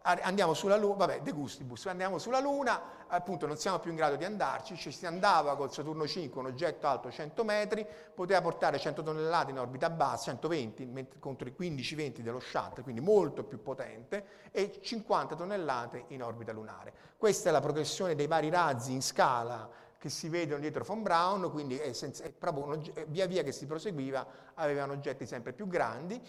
Speaker 2: andiamo sulla Luna, vabbè, De Gustibus, andiamo sulla Luna, appunto non siamo più in grado di andarci, ci si andava col Saturno 5, un oggetto alto 100 metri, poteva portare 100 tonnellate in orbita bassa, 120 contro i 15-20 dello shuttle, quindi molto più potente, e 50 tonnellate in orbita lunare. Questa è la progressione dei vari razzi in scala che si vedono dietro von Braun, quindi è senza, è proprio via via che si proseguiva avevano oggetti sempre più grandi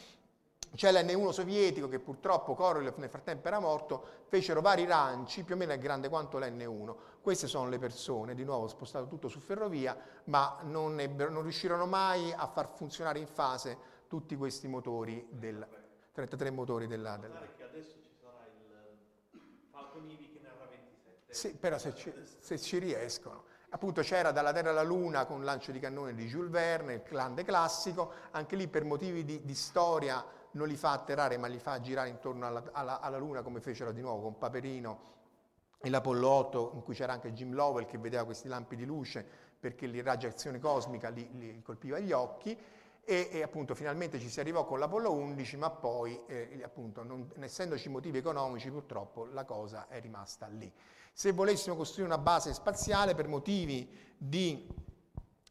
Speaker 2: c'è l'N1 sovietico che purtroppo Korolev nel frattempo era morto, fecero vari ranci, più o meno è grande quanto l'N1. Queste sono le persone, di nuovo spostato tutto su ferrovia, ma non, ebbero, non riuscirono mai a far funzionare in fase tutti questi motori, del, 33 motori della... della... adesso ci sarà il Falcon Heavy che ne avrà 27. Sì, però se ci, se ci riescono. Appunto c'era dalla Terra alla Luna con lancio di cannone di Jules Verne, il grande classico, anche lì per motivi di, di storia non li fa atterrare ma li fa girare intorno alla, alla, alla Luna come fecero di nuovo con Paperino e l'Apollo 8 in cui c'era anche Jim Lovell che vedeva questi lampi di luce perché l'irradiazione cosmica li, li colpiva gli occhi e, e, appunto finalmente ci si arrivò con l'Apollo 11 ma poi eh, appunto non essendoci motivi economici purtroppo la cosa è rimasta lì. Se volessimo costruire una base spaziale per motivi di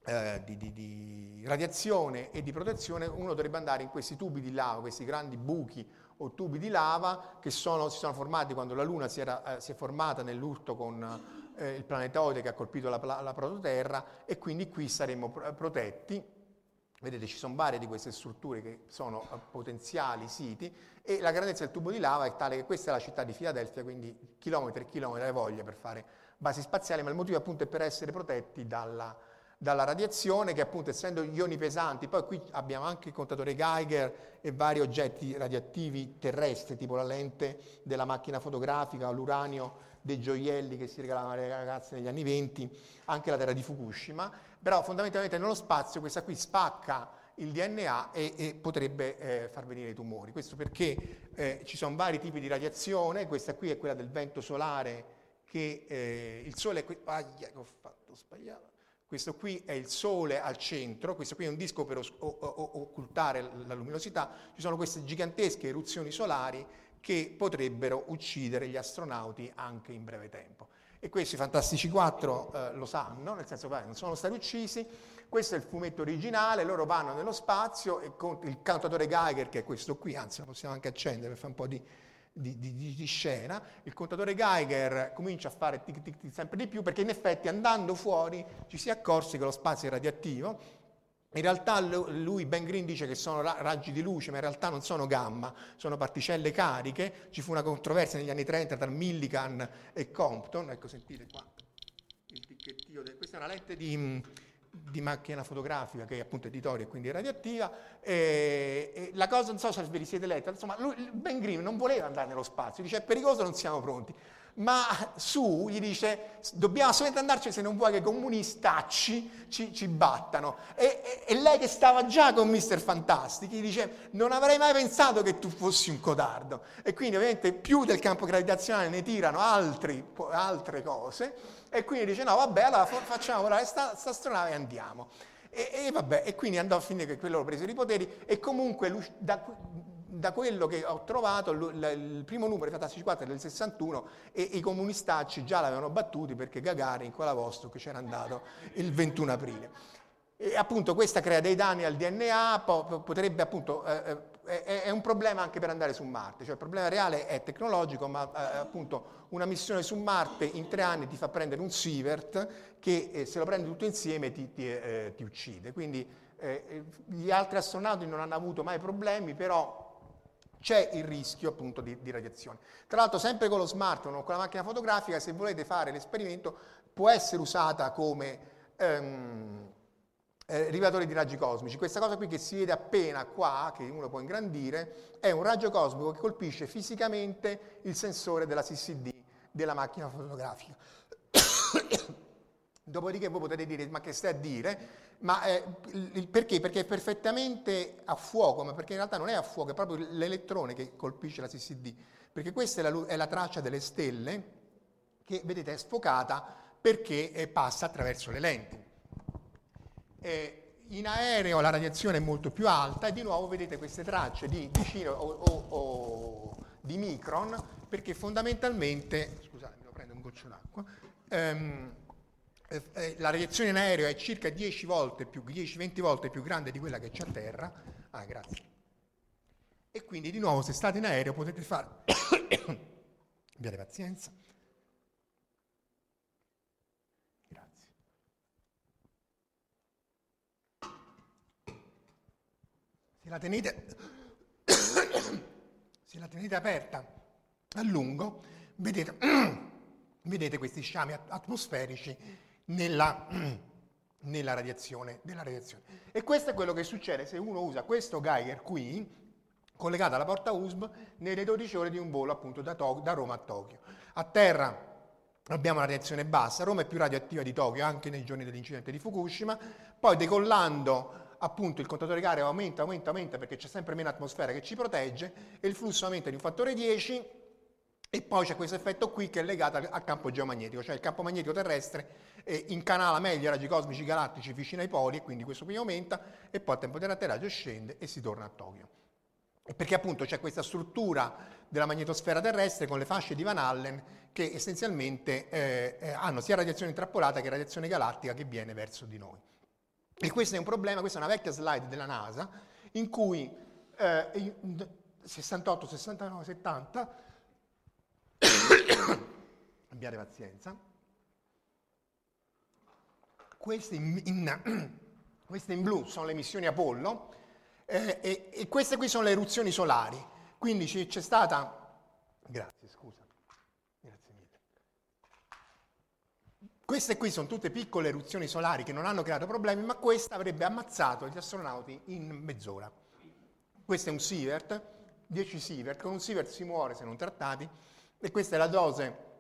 Speaker 2: eh, di, di, di, radiazione e di protezione, uno dovrebbe andare in questi tubi di lava, questi grandi buchi o tubi di lava che sono, si sono formati quando la Luna si, era, eh, si è formata nell'urto con eh, il planetoide che ha colpito la, la, prototerra e quindi qui saremmo protetti. Vedete, ci sono varie di queste strutture che sono eh, potenziali siti e la grandezza del tubo di lava è tale che questa è la città di Filadelfia, quindi chilometri e chilometri alle voglia per fare basi spaziali, ma il motivo appunto è per essere protetti dalla, dalla radiazione che appunto essendo ioni pesanti, poi qui abbiamo anche il contatore Geiger e vari oggetti radioattivi terrestri, tipo la lente della macchina fotografica, l'uranio dei gioielli che si regalavano alle ragazze negli anni 20, anche la terra di Fukushima, però fondamentalmente nello spazio questa qui spacca il DNA e, e potrebbe eh, far venire i tumori. Questo perché eh, ci sono vari tipi di radiazione, questa qui è quella del vento solare che eh, il Sole è... Ah, ho fatto sbagliato. Questo qui è il Sole al centro, questo qui è un disco per os- o- o- occultare la luminosità. Ci sono queste gigantesche eruzioni solari che potrebbero uccidere gli astronauti anche in breve tempo. E questi Fantastici 4 eh, lo sanno, nel senso che non sono stati uccisi. Questo è il fumetto originale, loro vanno nello spazio e con il contatore Geiger, che è questo qui, anzi lo possiamo anche accendere per fare un po' di, di, di, di, scena, il contatore Geiger comincia a fare tic tic tic sempre di più perché in effetti andando fuori ci si accorse che lo spazio è radioattivo in realtà lui, Ben Green, dice che sono raggi di luce, ma in realtà non sono gamma, sono particelle cariche. Ci fu una controversia negli anni 30 tra Millikan e Compton. Ecco, sentite qua il ticchettio. De... Questa è una lente di, di, macchina fotografica che è appunto editoria e quindi radioattiva. E, e la cosa, non so se vi siete letta, insomma, lui, Ben Green non voleva andare nello spazio, dice è pericoloso, non siamo pronti ma su gli dice dobbiamo assolutamente andarci se non vuoi che i comunistacci ci, ci battano. E, e, e, lei che stava già con Mister Fantastic gli dice non avrei mai pensato che tu fossi un codardo. E quindi ovviamente più del campo gravitazionale ne tirano altri, altre cose e quindi dice no vabbè allora facciamo volare questa astronave e andiamo. E, e, vabbè, e quindi andò a finire che quello prese i poteri e comunque da, da quello che ho trovato, il primo numero di Fantastici 4 è del 61 e i comunistacci già l'avevano battuti perché Gagarin quella vostra che c'era andato il 21 aprile. E appunto questa crea dei danni al DNA, potrebbe appunto, eh, eh è un problema anche per andare su Marte, cioè il problema reale è tecnologico, ma eh, appunto una missione su Marte in tre anni ti fa prendere un Sievert che eh, se lo prendi tutto insieme ti, ti, eh, ti uccide. Quindi eh, gli altri astronauti non hanno avuto mai problemi, però c'è il rischio appunto di, di, radiazione. Tra l'altro sempre con lo smartphone o con la macchina fotografica, se volete fare l'esperimento, può essere usata come ehm, eh, rilevatore di raggi cosmici. Questa cosa qui che si vede appena qua, che uno può ingrandire, è un raggio cosmico che colpisce fisicamente il sensore della CCD della macchina fotografica. Dopodiché voi potete dire, ma che stai a dire? Ma eh, il, perché? Perché è perfettamente a fuoco, ma perché in realtà non è a fuoco, è proprio l'elettrone che colpisce la CCD. Perché questa è la, è la traccia delle stelle che, vedete, è sfocata perché eh, passa attraverso le lenti. Eh, in aereo la radiazione è molto più alta e di nuovo vedete queste tracce di vicino o, o, o di micron perché fondamentalmente, scusate, lo prendo un goccio d'acqua, ehm, eh, eh, la radiazione in aereo è circa 10 volte più, 10-20 volte più grande di quella che c'è a terra. Ah, grazie. E quindi di nuovo se state in aereo potete fare... Abbiate pazienza. Grazie. Se la tenete, se la tenete aperta a lungo, vedete, vedete questi sciami atmosferici nella, nella radiazione, radiazione. E questo è quello che succede se uno usa questo Geiger qui, collegato alla porta USB, nelle 12 ore di un volo appunto da, to- da Roma a Tokyo. A terra abbiamo una radiazione bassa, Roma è più radioattiva di Tokyo anche nei giorni dell'incidente di Fukushima, poi decollando appunto il contatore Geiger aumenta, aumenta, aumenta perché c'è sempre meno atmosfera che ci protegge e il flusso aumenta di un fattore 10 e poi c'è questo effetto qui che è legato al campo geomagnetico, cioè il campo magnetico terrestre eh, incanala meglio i raggi cosmici galattici vicino ai poli e quindi questo qui aumenta e poi il tempo di atterraggio scende e si torna a Tokyo. Perché appunto c'è questa struttura della magnetosfera terrestre con le fasce di Van Allen che essenzialmente eh, eh, hanno sia radiazione intrappolata che radiazione galattica che viene verso di noi. E questo è un problema, questa è una vecchia slide della NASA in cui eh, 68, 69, 70 abbiate pazienza. Queste in, in, queste in, blu sono le missioni Apollo eh, e, e, queste qui sono le eruzioni solari. Quindi c'è stata... Grazie, scusa. Grazie mille. Queste qui sono tutte piccole eruzioni solari che non hanno creato problemi, ma questa avrebbe ammazzato gli astronauti in mezz'ora. Questo è un sievert, 10 sievert, con un sievert si muore se non trattati, e questa è la dose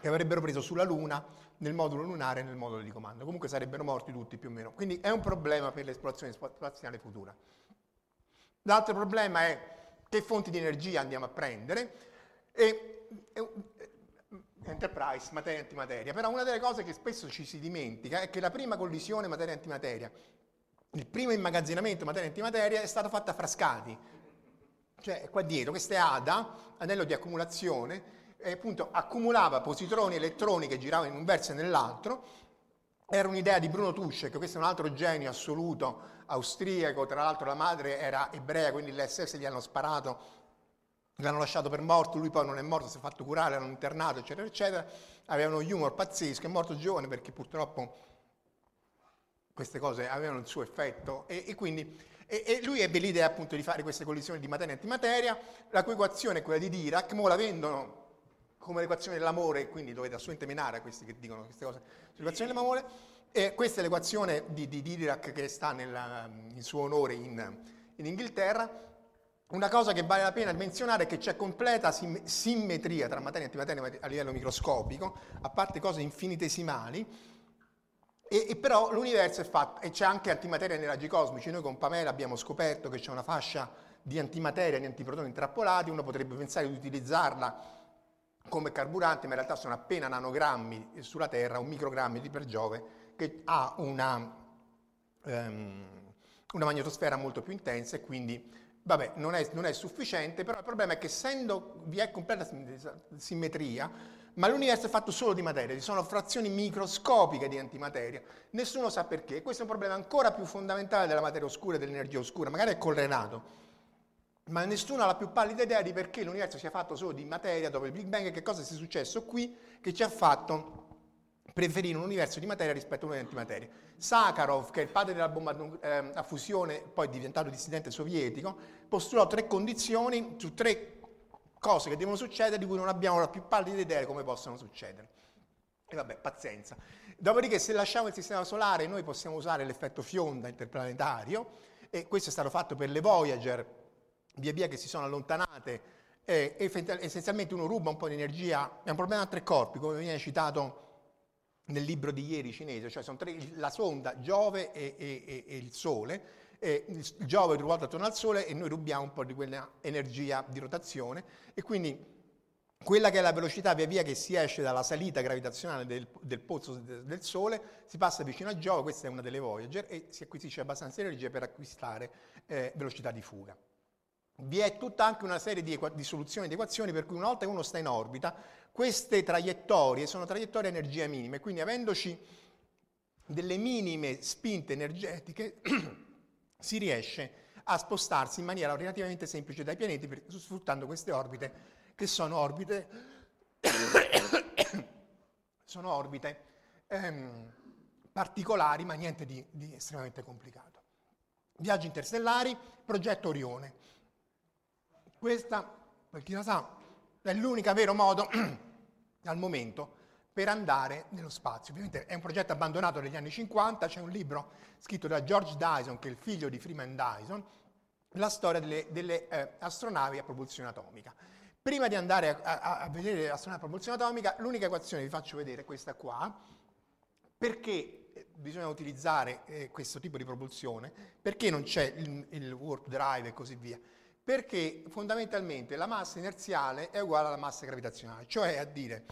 Speaker 2: che avrebbero preso sulla Luna, nel modulo lunare e nel modulo di comando. Comunque sarebbero morti tutti più o meno. Quindi è un problema per l'esplorazione spaziale futura. L'altro problema è che fonti di energia andiamo a prendere e, Enterprise, materia e antimateria. Però una delle cose che spesso ci si dimentica è che la prima collisione materia-antimateria, il primo immagazzinamento materia-antimateria è stato fatto a Frascati. Cioè qua dietro, questo è ADA, anello di accumulazione, e appunto accumulava positroni e elettroni che giravano in un verso e nell'altro. Era un'idea di Bruno Tusce, che questo è un altro genio assoluto, austriaco, tra l'altro la madre era ebrea, quindi l'SS gli hanno sparato l'hanno lasciato per morto, lui poi non è morto, si è fatto curare, l'hanno internato, eccetera, eccetera, aveva uno humor pazzesco, è morto giovane perché purtroppo queste cose avevano il suo effetto. E, e quindi e, e, lui ebbe l'idea appunto di fare queste collisioni di materia e antimateria, la cui equazione è quella di Dirac, mo la vendono come l'equazione dell'amore, quindi dovete assolutamente menare a questi che dicono queste cose sull'equazione dell'amore, e questa è l'equazione di, di Dirac che sta nella, in suo onore in, in Inghilterra, una cosa che vale la pena menzionare è che c'è completa sim- simmetria tra materia e antimateria a livello microscopico, a parte cose infinitesimali, e, e però l'universo è fatto, e c'è anche antimateria nei raggi cosmici. Noi con Pamela abbiamo scoperto che c'è una fascia di antimateria, di antiprotoni intrappolati, uno potrebbe pensare di utilizzarla come carburante, ma in realtà sono appena nanogrammi sulla Terra, un microgrammi di per Giove, che ha una, um, una magnetosfera molto più intensa e quindi Vabbè, non è, non è, sufficiente, però il problema è che essendo vi è completa simmetria, ma l'universo è fatto solo di materia, ci sono frazioni microscopiche di antimateria, nessuno sa perché. Questo è un problema ancora più fondamentale della materia oscura e dell'energia oscura, magari è correlato, ma nessuno ha la più pallida idea di perché l'universo sia fatto solo di materia dopo il Big Bang e che cosa sia successo qui che ci ha fatto preferire un universo di materia rispetto a uno di antimateria. Sakharov, che è il padre della bomba eh, a fusione, poi diventato dissidente sovietico, postulò tre condizioni su tre cose che devono succedere di cui non abbiamo la più pallida idea di come possono succedere. E vabbè, pazienza. Dopodiché, se lasciamo il sistema solare, noi possiamo usare l'effetto fionda interplanetario, e questo è stato fatto per le Voyager, via via che si sono allontanate, e essenzialmente uno ruba un po' di energia, è un problema a tre corpi, come viene citato nel libro di ieri cinese, cioè sono tre, la sonda, Giove e, e, e il Sole, e il Giove ruota attorno al Sole e noi rubiamo un po' di quella energia di rotazione e quindi quella che è la velocità via via che si esce dalla salita gravitazionale del, del pozzo del Sole, si passa vicino a Giove, questa è una delle Voyager, e si acquisisce abbastanza energia per acquistare eh, velocità di fuga. Vi è tutta anche una serie di, di soluzioni di equazioni per cui una volta che uno sta in orbita queste traiettorie sono traiettorie a energia minima e quindi avendoci delle minime spinte energetiche si riesce a spostarsi in maniera relativamente semplice dai pianeti per, sfruttando queste orbite che sono orbite, sono orbite ehm, particolari ma niente di, di estremamente complicato. Viaggi interstellari, progetto Orione. Questa, per chi la sa, è l'unico vero modo al momento per andare nello spazio. Ovviamente è un progetto abbandonato negli anni 50, c'è un libro scritto da George Dyson, che è il figlio di Freeman Dyson, la storia delle, delle eh, astronavi a propulsione atomica. Prima di andare a, a, a vedere le astronavi a propulsione atomica, l'unica equazione che vi faccio vedere è questa qua, perché eh, bisogna utilizzare eh, questo tipo di propulsione, perché non c'è il, il warp drive e così via perché fondamentalmente la massa inerziale è uguale alla massa gravitazionale, cioè a dire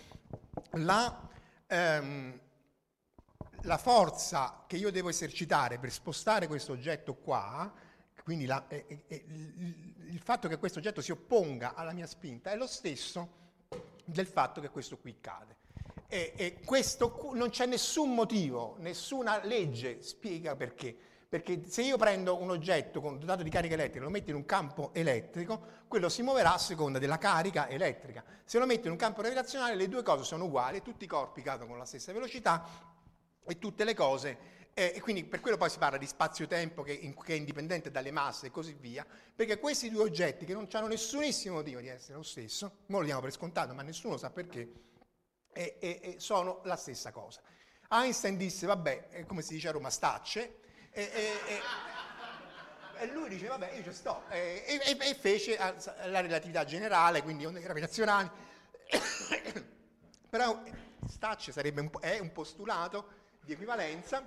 Speaker 2: la, ehm, la forza che io devo esercitare per spostare questo oggetto qua, quindi la, eh, eh, il fatto che questo oggetto si opponga alla mia spinta è lo stesso del fatto che questo qui cade. E, e questo non c'è nessun motivo, nessuna legge spiega perché. Perché se io prendo un oggetto dotato di carica elettrica e lo metto in un campo elettrico, quello si muoverà a seconda della carica elettrica. Se lo metto in un campo gravitazionale, le due cose sono uguali, tutti i corpi cadono con la stessa velocità e tutte le cose eh, e quindi per quello poi si parla di spazio-tempo che, in, che, è indipendente dalle masse e così via, perché questi due oggetti che non hanno nessunissimo motivo di essere lo stesso, noi lo diamo per scontato, ma nessuno sa perché, e, e, sono la stessa cosa. Einstein disse, vabbè, come si dice a Roma, stacce, e, e, e, lui dice, vabbè, io ci sto. E, fece la relatività generale, quindi onde gravitazionali. Però sarebbe un, è un postulato di equivalenza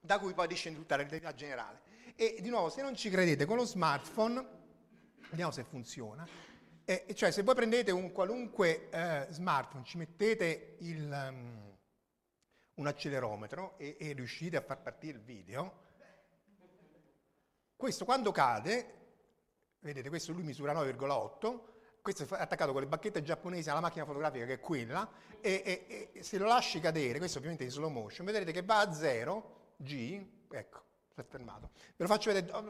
Speaker 2: da cui poi discende tutta la relatività generale. E di nuovo, se non ci credete, con lo smartphone, vediamo se funziona, E, cioè se voi prendete un qualunque eh, smartphone, ci mettete il, um, un accelerometro e, e riuscite a far partire il video, questo quando cade, vedete questo lui misura 9,8, questo è attaccato con le bacchette giapponesi alla macchina fotografica che è quella, e, e, e, se lo lasci cadere, questo ovviamente è in slow motion, vedrete che va a 0, G, ecco, si è fermato. Ve lo faccio vedere,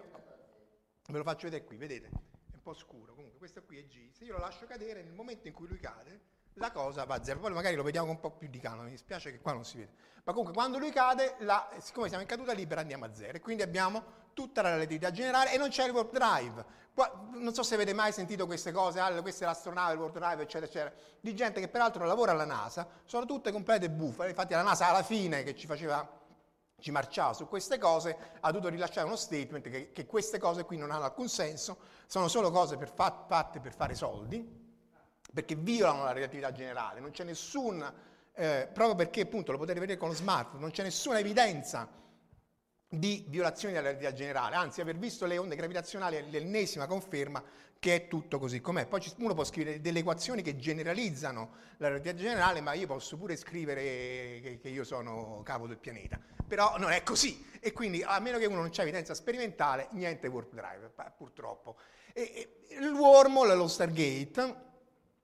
Speaker 2: ve lo faccio vedere qui, vedete? un po' scuro, comunque questo qui è G, se io lo lascio cadere nel momento in cui lui cade, la cosa va a zero, poi magari lo vediamo con un po' più di calma, mi dispiace che qua non si vede, ma comunque quando lui cade, la, siccome siamo in caduta libera andiamo a zero. E quindi abbiamo tutta la relatività generale e non c'è il warp drive. Qua, non so se avete mai sentito queste cose, ah, questa è l'astronave, il warp drive, eccetera, eccetera, di gente che peraltro lavora alla NASA, sono tutte complete bufale, infatti la NASA alla fine che ci faceva ci marciava su queste cose, ha dovuto rilasciare uno statement che, che queste cose qui non hanno alcun senso, sono solo cose per fa, fatte per fare soldi, perché violano la relatività generale, non c'è nessun, eh, proprio perché appunto lo potete vedere con lo smartphone, non c'è nessuna evidenza di violazione della relatività generale, anzi aver visto le onde gravitazionali è l'ennesima conferma che è tutto così com'è. Poi uno può scrivere delle equazioni che generalizzano la relatività generale, ma io posso pure scrivere che, io sono capo del pianeta. Però non è così. E quindi, a meno che uno non c'è evidenza sperimentale, niente warp drive, purtroppo. E, e, il wormhole, lo Stargate,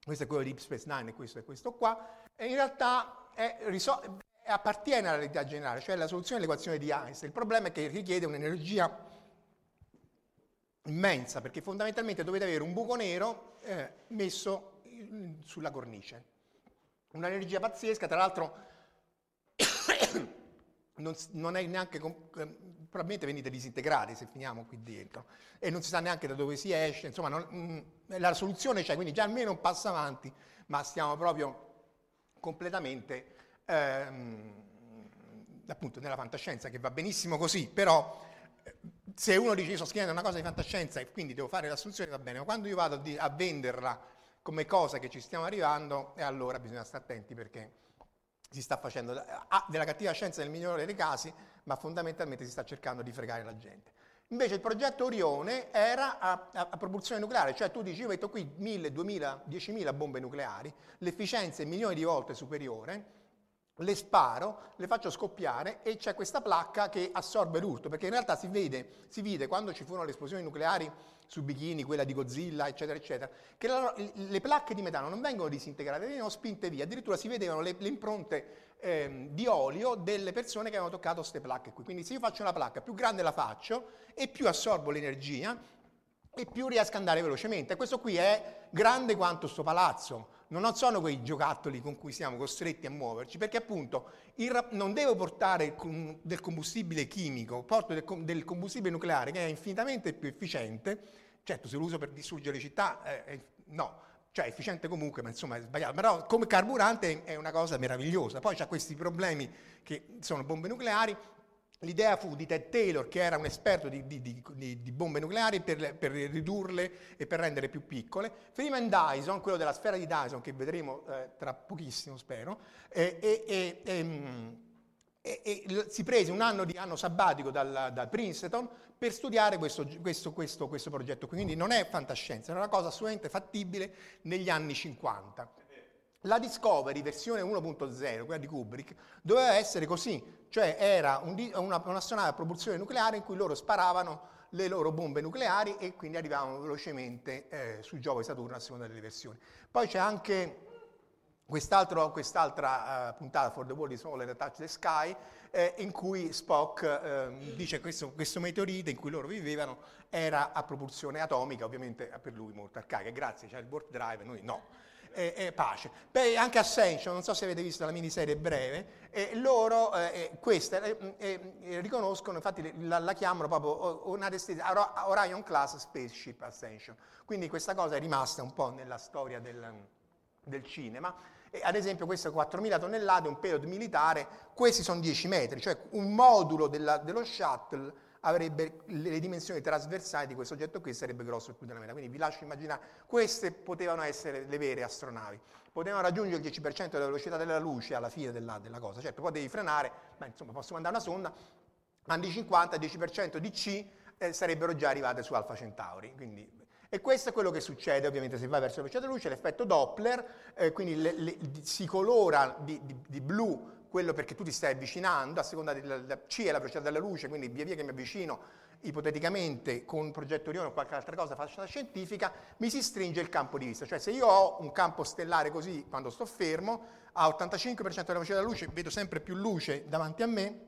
Speaker 2: questo è quello di Deep Space Nine e questo è questo qua, e in realtà è, risol- appartiene alla realtà generale, cioè alla soluzione dell'equazione di Einstein. Il problema è che richiede un'energia immensa, perché fondamentalmente dovete avere un buco nero eh, messo in, sulla cornice. Un'energia pazzesca, tra l'altro non, non, è neanche, probabilmente venite disintegrati se finiamo qui dentro, e non si sa neanche da dove si esce, insomma non, mm, la soluzione c'è, quindi già almeno un passo avanti, ma stiamo proprio completamente ehm, appunto nella fantascienza, che va benissimo così, però se uno dice io sto scrivendo una cosa di fantascienza e quindi devo fare l'assunzione va bene, ma quando io vado a venderla come cosa che ci stiamo arrivando, e allora bisogna stare attenti perché si sta facendo ah, della cattiva scienza nel migliore dei casi, ma fondamentalmente si sta cercando di fregare la gente. Invece il progetto Orione era a, a, a propulsione nucleare, cioè tu dici io metto qui 1000, 2000, 10.000 bombe nucleari, l'efficienza è milioni di volte superiore, le sparo, le faccio scoppiare e c'è questa placca che assorbe l'urto, perché in realtà si vede, si vede quando ci furono le esplosioni nucleari su bikini, quella di Godzilla, eccetera, eccetera, che la, le placche di metano non vengono disintegrate, vengono spinte via, addirittura si vedevano le, le impronte eh, di olio delle persone che avevano toccato queste placche qui. Quindi se io faccio una placca, più grande la faccio e più assorbo l'energia e più riesco ad andare velocemente. Questo qui è grande quanto sto palazzo non sono quei giocattoli con cui siamo costretti a muoverci, perché appunto il, non devo portare del combustibile chimico, porto del, del, combustibile nucleare che è infinitamente più efficiente, certo se lo uso per distruggere città, eh, no, cioè è efficiente comunque, ma insomma è sbagliato, però come carburante è una cosa meravigliosa, poi c'ha questi problemi che sono bombe nucleari, L'idea fu di Ted Taylor, che era un esperto di, di, di, di bombe nucleari, per, per, ridurle e per rendere più piccole. Freeman Dyson, quello della sfera di Dyson, che vedremo eh, tra pochissimo, spero, e, e, e, e, si prese un anno di anno sabbatico dal, dal Princeton per studiare questo, questo, questo, questo progetto. Quindi non è fantascienza, è una cosa assolutamente fattibile negli anni 50. La Discovery versione 1.0, quella di Kubrick, doveva essere così, cioè era un, una, un'astronave a propulsione nucleare in cui loro sparavano le loro bombe nucleari e quindi arrivavano velocemente eh, su Giove e Saturno a seconda delle versioni. Poi c'è anche quest'altra uh, puntata, For the World is Smaller Touch the Sky, eh, in cui Spock eh, dice che questo, questo meteorite in cui loro vivevano era a propulsione atomica, ovviamente per lui molto arcaica, grazie, c'è il warp drive, noi no e, e pace. Beh, anche Ascension, non so se avete visto la miniserie breve, eh, loro eh, questa eh, riconoscono, infatti la, la chiamano proprio una Orion Class Spaceship Ascension. Quindi questa cosa è rimasta un po' nella storia del, del cinema. E ad esempio questo 4.000 tonnellate, un payload militare, questi sono 10 metri, cioè un modulo della, dello shuttle avrebbe le dimensioni trasversali di questo oggetto qui sarebbe grosso più della metà. Quindi vi lascio immaginare, queste potevano essere le vere astronavi. Potevano raggiungere il 10% della velocità della luce alla fine della, della cosa. Certo, poi devi frenare, ma insomma posso mandare una sonda, anni 50, 10% di C eh, sarebbero già arrivate su Alfa Centauri. Quindi, E questo è quello che succede ovviamente se vai verso la velocità della luce, l'effetto Doppler, eh, quindi le, le, si colora di, di, di, blu quello perché tu ti stai avvicinando, a seconda della C è la velocità della luce, quindi via via che mi avvicino ipoteticamente con un progetto Orione o qualche altra cosa fatta scientifica, mi si stringe il campo di vista. Cioè se io ho un campo stellare così quando sto fermo, a 85% della velocità della luce vedo sempre più luce davanti a me,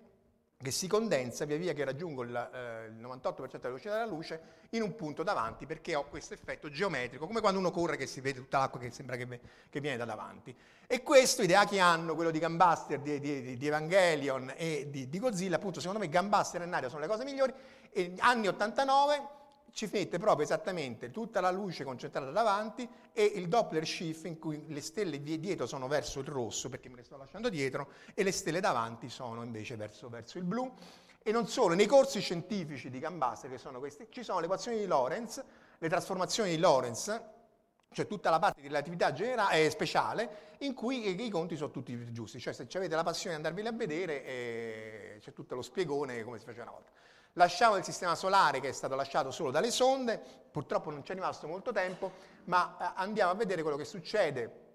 Speaker 2: che si condensa via via che raggiungo il, eh, il 98% della velocità della luce in un punto davanti perché ho questo effetto geometrico, come quando uno corre che si vede tutta l'acqua che sembra che, che viene da davanti. E questo idea che hanno, quello di Gambaster, di, di, di Evangelion e di, di, Godzilla, appunto secondo me Gambaster e Nario sono le cose migliori, e anni 89 ci mette proprio esattamente tutta la luce concentrata davanti e il Doppler shift in cui le stelle dietro sono verso il rosso perché me le sto lasciando dietro e le stelle davanti sono invece verso, verso il blu. E non solo, nei corsi scientifici di Gambaster, che sono questi, ci sono le equazioni di Lorentz, le trasformazioni di Lorentz, cioè tutta la parte di relatività generale, eh, speciale, in cui i conti sono tutti giusti. Cioè se avete la passione di andarveli a vedere, eh, c'è tutto lo spiegone come si faceva una volta. Lasciamo il sistema solare che è stato lasciato solo dalle sonde, purtroppo non ci è rimasto molto tempo, ma eh, andiamo a vedere quello che succede.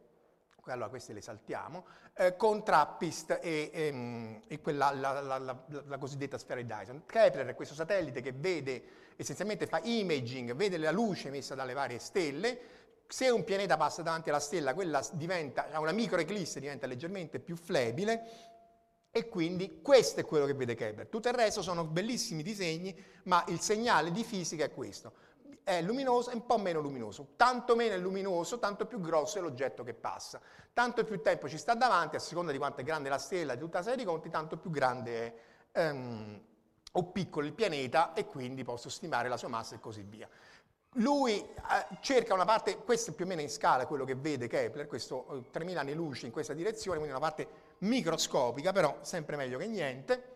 Speaker 2: Allora queste le saltiamo, eh, con Trappist e, e, ehm, e quella, la, la, la, la, cosiddetta sfera di Dyson. Kepler è questo satellite che vede, essenzialmente fa imaging, vede la luce emessa dalle varie stelle, se un pianeta passa davanti alla stella, quella diventa, ha una microeclisse, diventa leggermente più flebile, e quindi questo è quello che vede Kepler. Tutto il resto sono bellissimi disegni, ma il segnale di fisica è questo. È luminoso e un po' meno luminoso. Tanto meno è luminoso, tanto più grosso è l'oggetto che passa. Tanto più tempo ci sta davanti, a seconda di quanto è grande la stella, di tutta la serie di conti, tanto più grande è um, o piccolo il pianeta e quindi posso stimare la sua massa e così via. Lui eh, cerca una parte, questo è più o meno in scala quello che vede Kepler, questo eh, 3000 anni luce in questa direzione, quindi una parte microscopica, però sempre meglio che niente.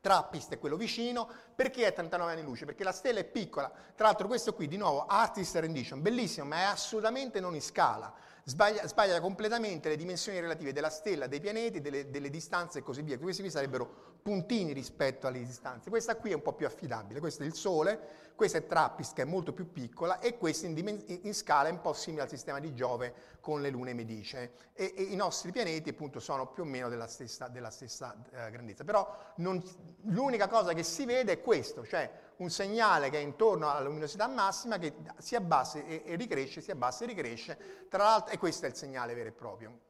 Speaker 2: Trappist è quello vicino, perché è 39 anni luce? Perché la stella è piccola. Tra l'altro questo qui, di nuovo, Artist Rendition, bellissimo, ma è assolutamente non in scala. Sbaglia, sbaglia completamente le dimensioni relative della stella, dei pianeti, delle, delle distanze e così via. Questi qui sarebbero puntini rispetto alle distanze. Questa qui è un po' più affidabile, questo è il Sole, questa è Trappist che è molto più piccola e questa in, in scala è un po' simile al sistema di Giove con le lune medicee. E, e i nostri pianeti appunto sono più o meno della stessa, della stessa eh, grandezza. Però non, l'unica cosa che si vede è questo, cioè un segnale che è intorno alla luminosità massima che si abbassa e, e ricresce, si abbassa e ricresce, tra l'altro, e questo è il segnale vero e proprio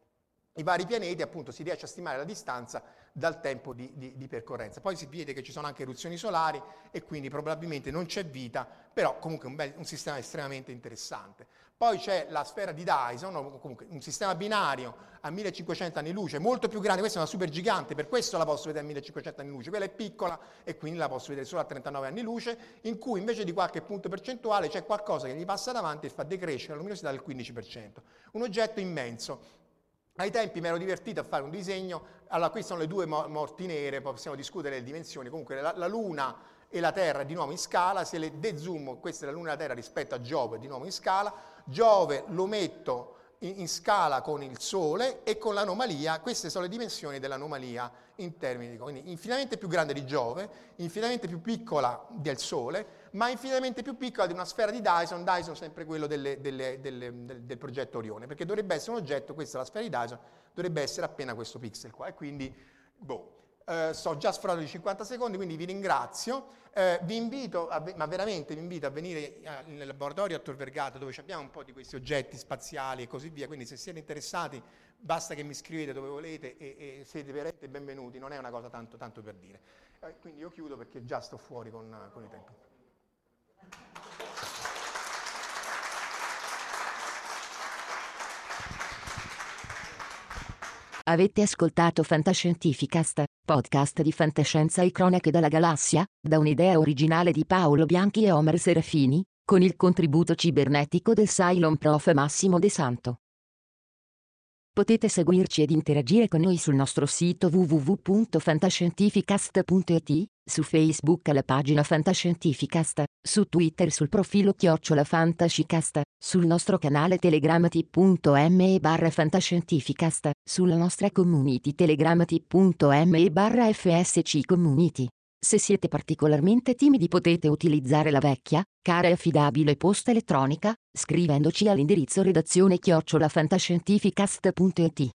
Speaker 2: i vari pianeti, appunto si riesce a stimare la distanza dal tempo di, di, di, percorrenza. Poi si vede che ci sono anche eruzioni solari e quindi probabilmente non c'è vita, però comunque un, bel, un sistema estremamente interessante. Poi c'è la sfera di Dyson, comunque un sistema binario a 1500 anni luce, molto più grande, questa è una super gigante, per questo la posso vedere a 1500 anni luce, quella è piccola e quindi la posso vedere solo a 39 anni luce, in cui invece di qualche punto percentuale c'è qualcosa che gli passa davanti e fa decrescere la luminosità del 15%. Un oggetto immenso ai tempi mi ero divertito a fare un disegno, allora qui sono le due morti nere, possiamo discutere le dimensioni, comunque la, la Luna e la Terra di nuovo in scala, se le dezoom, questa è la Luna e la Terra rispetto a Giove di nuovo in scala, Giove lo metto in, in scala con il Sole e con l'anomalia, queste sono le dimensioni dell'anomalia in termini di, quindi infinitamente più grande di Giove, infinitamente più piccola del Sole, ma infinitamente più piccola di una sfera di Dyson, Dyson sempre quello delle, delle, delle, del, del, progetto Orione, perché dovrebbe essere un oggetto, questa è la sfera di Dyson, dovrebbe essere appena questo pixel qua, e quindi, boh, eh, sto già sforato di 50 secondi, quindi vi ringrazio, eh, vi invito, a, ma veramente vi invito a venire a, nel laboratorio a Tor Vergata, dove abbiamo un po' di questi oggetti spaziali e così via, quindi se siete interessati basta che mi scrivete dove volete e, e siete veramente benvenuti, non è una cosa tanto, tanto per dire. Eh, quindi io chiudo perché già sto fuori con, con i tempi.
Speaker 3: Avete ascoltato Fantascientificast, podcast di fantascienza e cronache dalla galassia, da un'idea originale di Paolo Bianchi e Omer Serafini, con il contributo cibernetico del Cylon Prof Massimo De Santo. Potete seguirci ed interagire con noi sul nostro sito www.fantascientificast.it, su Facebook alla pagina Fantascientificast, su Twitter sul profilo Chiocciola Fantascicast, sul nostro canale telegramati.me barra Fantascientificast, sulla nostra community telegramati.me barra FSC Community. Se siete particolarmente timidi potete utilizzare la vecchia, cara e affidabile posta elettronica, scrivendoci all'indirizzo redazione chiocciolafantascientificast.it.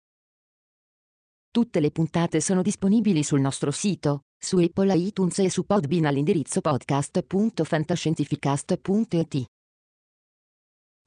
Speaker 3: Tutte le puntate sono disponibili sul nostro sito, su Apple iTunes e su Podbean all'indirizzo podcast.fantascientificast.it.